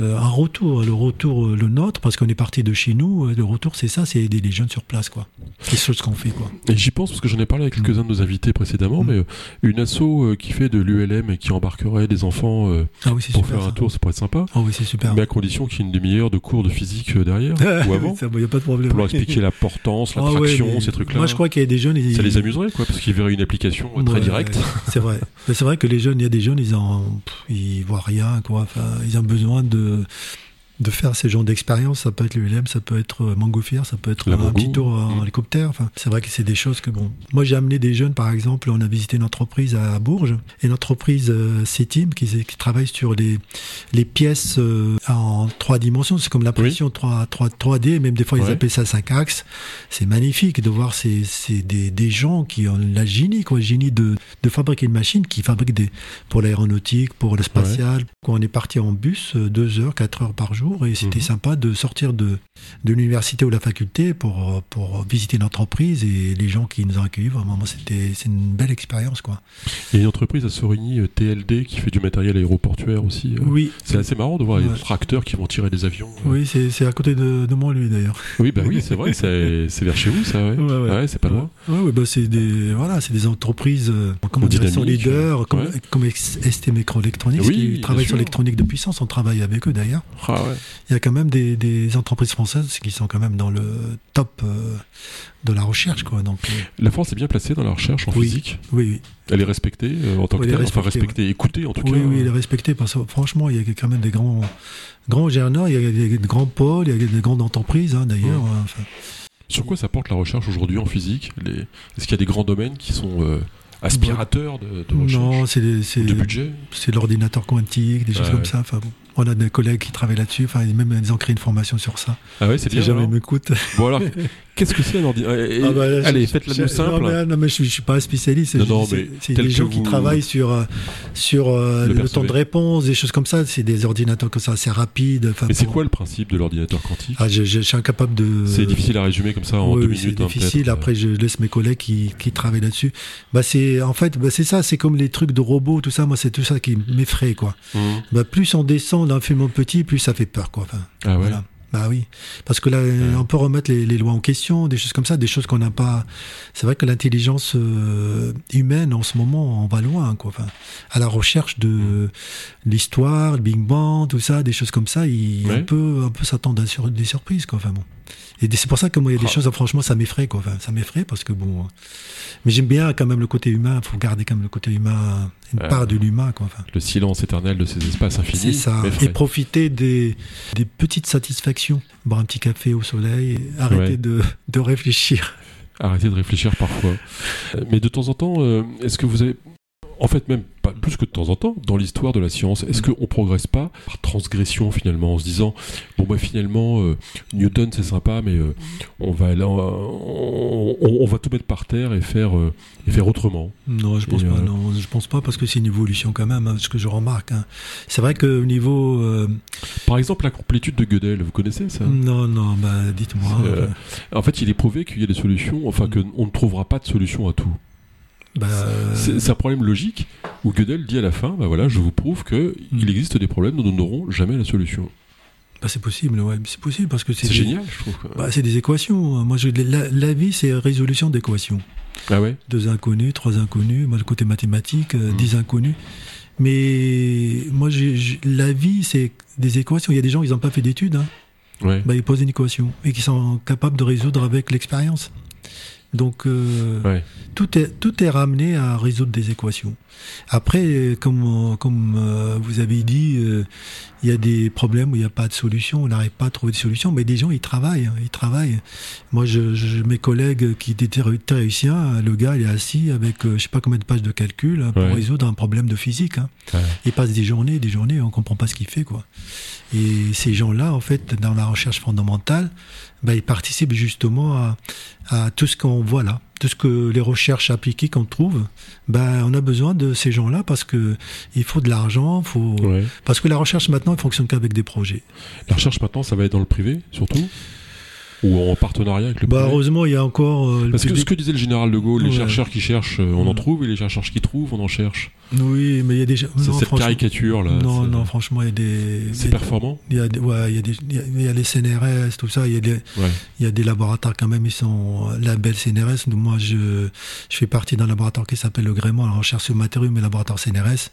Euh, un retour, le retour, euh, le nôtre, parce qu'on est parti de chez nous, euh, le retour, c'est ça, c'est aider les jeunes sur place, quoi. C'est ce qu'on fait, quoi. Et j'y pense parce que j'en ai parlé avec quelques-uns de nos invités précédemment, mm. mais une asso qui fait de l'ULM et qui embarquerait des enfants ah pour faire un tour, ça pourrait être sympa. Ah oui, c'est super. Mais à condition qu'il y ait une demi-heure de cours de physique derrière ou avant. Il n'y a pas de problème. Pour leur expliquer l'importance, la ah ces trucs-là. Moi, je crois qu'il y a des jeunes. Ça les amuserait, quoi, parce qu'ils verraient une application très directe. c'est vrai. c'est vrai que les jeunes, il y a des jeunes, ils en, ils voient rien, quoi. Enfin, ils ont besoin de euh, de faire ces genres d'expériences. Ça peut être l'ULM, ça peut être euh, Montgolfière, ça peut être un petit tour en mmh. hélicoptère. Enfin, c'est vrai que c'est des choses que bon. Moi, j'ai amené des jeunes, par exemple, on a visité une entreprise à Bourges, et l'entreprise euh, C-Team qui, qui, travaille sur les, les pièces euh, en trois dimensions. C'est comme l'impression 3, 3, 3D, même des fois ils appellent ça 5 axes. C'est magnifique de voir ces, ces des, des, gens qui ont la génie, quoi, génie de, de fabriquer une machine, qui fabrique des pour l'aéronautique, pour le spatial. Quand on est parti en bus, 2 heures, 4 heures par jour et c'était mhm. sympa de sortir de, de l'université ou la faculté pour, pour visiter une entreprise et les gens qui nous ont accueillis. Vraiment, c'était c'est une belle expérience. Quoi. Il y a une entreprise à Sorigny, euh, TLD, qui fait du matériel aéroportuaire aussi. Euh. Oui. C'est assez marrant de voir les tracteurs qui vont tirer des avions. Euh. Oui, c'est à côté de, de moi, lui, d'ailleurs. Oui, bah oui, c'est vrai, c'est vers chez vous, ça, ouais. ouais, c'est pas loin. Ouais, bah c'est des, voilà, des entreprises, comme on sont leaders, comme, comme ST Microelectronics, qui travaillent sur l'électronique de puissance. On travaille avec eux, d'ailleurs. Ah ouais il y a quand même des, entreprises françaises qui sont quand même dans le top euh, de la recherche. Quoi. Donc, euh, La France est bien placée dans la recherche en physique Oui, oui. Elle est respectée euh, en tant que telle, enfin respectée, écoutée en tout cas. Oui, oui, elle est respectée parce que franchement, il y a quand même des grands, grands il y a des grands pôles, il y a des grandes entreprises hein, d'ailleurs. Sur quoi ça porte la recherche aujourd'hui en physique Est-ce qu'il y a des grands domaines qui sont aspirateurs de, de recherche Non, c'est de budget? C'est l'ordinateur quantique, des choses comme ça. Enfin, bon. On a des collègues qui travaillent là-dessus. Enfin, même ils ont créé une formation sur ça. Ah ouais, c'est bien. jamais m'écoute. Bon alors, qu'est-ce que c'est un ordinateur ah bah, Allez, faites-la nous simple. Non mais, non, mais je, ne suis pas spécialiste. C'est des gens qui travaillent sur euh, sur euh, le, temps de réponse, des choses comme ça. C'est des ordinateurs comme ça assez rapides. mais c'est quoi le principe de l'ordinateur quantique? Ah, je, je, suis incapable de. C'est difficile à résumer comme ça en deux minutes. C'est hein, difficile. Après, je laisse mes collègues qui, qui travaillent là-dessus. Bah c'est en fait, bah, c'est ça. C'est comme les trucs de robots, tout ça. Moi, c'est tout ça qui m'effraie quoi. Mmh. Bah, plus on descend d'un film petit, plus ça fait peur, quoi. Enfin, ah ouais. Bah oui, parce que là, on peut remettre les, lois en question, des choses comme ça, des choses qu'on n'a pas. C'est vrai que l'intelligence euh, humaine en ce moment, on va loin, quoi. Enfin, à la recherche de l'histoire, le Big Bang, tout ça, des choses comme ça, il un peu, un peu s'attendre à des surprises, quoi. Enfin bon. Et c'est pour ça que moi, il y a des ah. choses, franchement, ça m'effraie, quoi. Enfin, ça m'effraie parce que bon. Mais j'aime bien quand même le côté humain. Il faut garder quand même le côté humain, une part de l'humain, quoi. Enfin. Le silence éternel de ces espaces infinis. C'est ça. Et profiter des, des petites satisfactions. Boire un petit café au soleil, et arrêter de, de réfléchir. Arrêter de réfléchir parfois. Euh, mais de temps en temps, euh, est-ce que vous avez en fait, même pas plus que de temps en temps, dans l'histoire de la science, est-ce qu'on progresse pas par transgression finalement, en se disant bon bah finalement euh, Newton c'est sympa, mais euh, on va là, on, on- on va tout mettre par terre et faire euh, et faire autrement. Non, je pense Et, pas. Non, je pense pas parce que c'est une évolution quand même, hein, ce que je remarque. hein. C'est vrai que au niveau, Par exemple, la complétude de Gödel, vous connaissez ça? Non, non, bah dites-moi. En fait, il est prouvé qu'il y a des solutions, enfin Mm. qu'on ne trouvera pas de solution à tout. Bah, C'est un problème logique où Gödel dit à la fin, bah voilà, je vous prouve que Mm. il existe des problèmes dont nous n'aurons jamais la solution. bah, c'est possible, ouais, c'est possible parce que c'est des- génial, je trouve. Bah, c'est des équations. Moi, je, la, la vie, c'est résolution d'équations. Ah ouais? Deux inconnus, trois inconnus. Moi, le côté mathématique, euh, Mm. dix inconnus. Mais moi, la vie, c'est des équations. Il y a des gens, ils n'ont pas fait d'études. Hein. Ouais. Bah, ils posent une équation et qui sont capables de résoudre avec l'expérience. Donc, euh, Ouais. tout, est, tout est ramené à résoudre des équations. Après, euh, comme, euh, comme euh, vous avez dit, il y a des problèmes où il n'y a pas de solution, on n'arrive pas à trouver de solution, mais des gens, ils travaillent, hein, ils travaillent. Moi, je, je- mes collègues qui étaient théoriciens, le gars, il est assis avec, je sais pas combien de pages de calcul hein, pour Ouais. résoudre un problème de physique. hein. Ouais. Il passe des journées, des journées, on comprend pas ce qu'il fait, quoi. Et ces gens-là, en fait, dans la recherche fondamentale, bah, ils participent justement à, à tout ce qu'on voit là, tout ce que les recherches appliquées qu'on trouve. Bah, on a besoin de ces gens-là parce que il faut de l'argent, faut Ouais. parce que la recherche maintenant, elle fonctionne qu'avec des projets. La recherche maintenant, ça va être dans le privé, surtout? Ou en partenariat avec le Bah, heureusement, il y a encore euh, Parce que ce que disait le général de Gaulle, les chercheurs qui cherchent, euh, on en Mm. trouve, et les chercheurs qui trouvent, on en cherche. Oui, mais il y a des. C'est cette caricature là. Non, non, franchement, il y a des. C'est performant Il y a, des- ouais, il y a des, il y a, les CNRS, tout ça. Il y a des, Ouais. il y a des laboratoires quand même, ils sont euh, label CNRS. Moi, je, je fais partie d'un laboratoire qui s'appelle le Gréement, la recherche sur matériaux, mais laboratoire CNRS.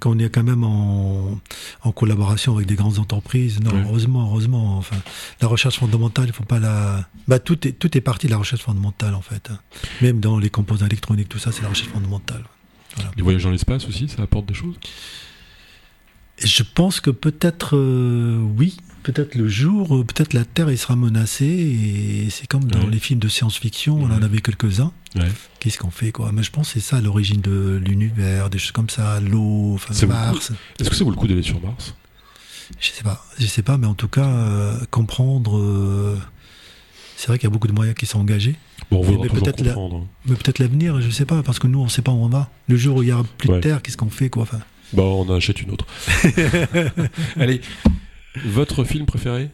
Quand on est quand même en, en collaboration avec des grandes entreprises, non, heureusement, heureusement. Enfin, la recherche fondamentale, il faut pas la. Bah, tout est tout est parti de la recherche fondamentale en fait. Même dans les composants électroniques, tout ça, c'est la recherche fondamentale. Les voyages dans l'espace aussi, ça apporte des choses? Je pense que peut-être euh, oui, peut-être le jour, euh, peut-être la Terre elle sera menacée et c'est comme dans Ouais. les films de science-fiction, on en avait quelques-uns. Ouais. Qu'est-ce qu'on fait quoi? Mais je pense que c'est ça l'origine de l'univers, des choses comme ça, l'eau, enfin Mars. Est-ce que ça vaut le coup d'aller sur Mars? Je sais pas, je sais pas, mais en tout cas euh, comprendre. euh, c'est vrai qu'il y a beaucoup de moyens qui sont engagés, Bon, on Mais toujours peut-être la- hein. mais peut-être l'avenir, je sais pas, parce que nous on sait pas où on va. Le jour où il y aura plus de Terre, qu'est-ce qu'on fait quoi Enfin, Bon, on en achète une autre. Allez, votre film préféré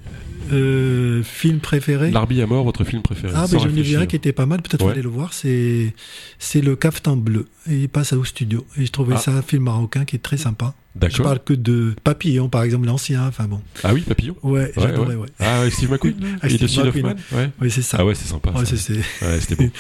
euh, film préféré L'Arbi à mort, votre film préféré Ah, mais j'en ai vu un qui était pas mal, peut-être Ouais. aller le voir, c'est c'est le Caftan Bleu. Et il passe au studio. Et je trouvais Ah. ça un film marocain qui est très sympa. Je D'accord. parle que de Papillon, par exemple, l'ancien. Enfin bon. Ah oui, Papillon Ouais, Ouais, j'adorais, ouais. Ah, ouais, Steve McQueen Ah, Et Steve McQueen, Ouais. Oui, c'est ça. Ah ouais, c'est sympa. Ouais, ça. c'est- c'est- Ouais, c'était beau.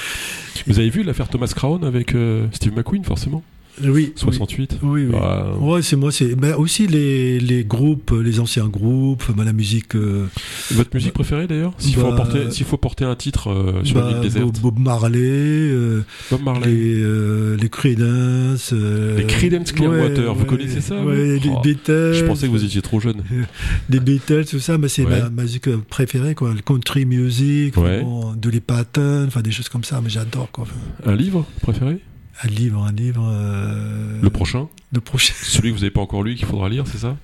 Vous avez vu l'affaire Thomas Crown avec euh, Steve McQueen, forcément? Oui. 68 Oui, oui. Ah, Ouais, c'est moi, c'est ben, aussi les, les groupes, les anciens groupes, ben, la musique. euh, Votre musique préférée d'ailleurs S'il faut, Bah, faut porter un titre euh, sur bah, une île déserte Bob, Marley, euh, Bob Marley. les, euh, les Creedence. Les Creedence Clearwater, vous connaissez ça, vous Ouais, les Oh, Beatles. Je pensais que vous étiez trop jeune. des Beatles, tout ça, mais c'est Ouais. ma, ma musique préférée, quoi. Le country music, Ouais. bon, de les Patton, enfin des choses comme ça, mais j'adore, quoi. Un livre préféré? Un livre, un livre. euh, Le prochain le prochain. Celui que vous n'avez pas encore lu, qu'il faudra lire, c'est ça?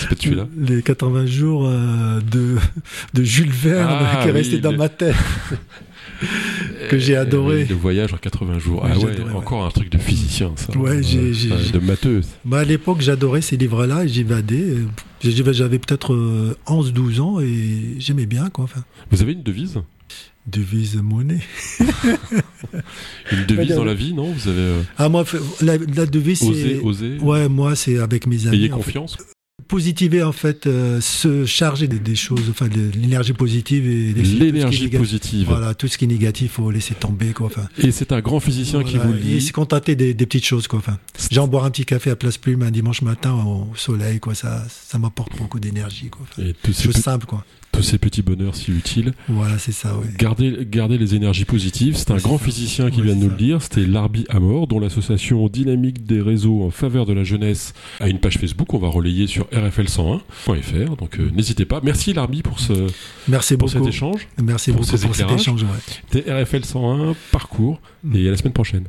C'est peut-être celui-là Les 80 jours euh, de, de Jules Verne Ah, qui est oui, resté dans le- ma tête. Que j'ai adoré. oui, Le voyage en 80 jours. Ah ouais, adoré, ouais. encore un truc de physicien, ça. Ouais, j'ai- De matheux. Bah, à l'époque, j'adorais ces livres-là et j'évadais. Euh, J'avais peut-être euh, 11-12 ans et j'aimais bien, quoi. Enfin, Vous avez une devise? Devise monnaie. Une devise dans la vie, non? Vous avez euh, Ah, moi, la, la devise, c'est. osé Ouais, moi, c'est avec mes amis. Ayez fait. confiance. positiver en fait, euh, se charger des, des choses, enfin de l'énergie positive et tout L'énergie positive. Voilà, tout ce qui est négatif, faut laisser tomber quoi. Enfin, Et c'est un grand physicien qui vous le et dit. se contenter des, des petites choses quoi. Enfin, genre boire un petit café à Place Plume un dimanche matin au soleil quoi, ça, ça m'apporte beaucoup d'énergie quoi. Enfin, Et chose pe- simple quoi. Tous ces petits bonheurs si utiles. Voilà, c'est ça. Ouais. Gardez, gardez les énergies positives. C'est un Ouais, grand ça. physicien qui Ouais, vient de nous le dire. C'était Larbi Amor, dont l'association dynamique des réseaux en faveur de la jeunesse a une page Facebook. On va relayer sur rfl101.fr. Donc euh, n'hésitez pas. Merci Larbi pour, ce, Merci pour beaucoup. cet échange. Merci pour beaucoup ces pour cet échange. C'était RFL 101 parcours. Et à la semaine prochaine.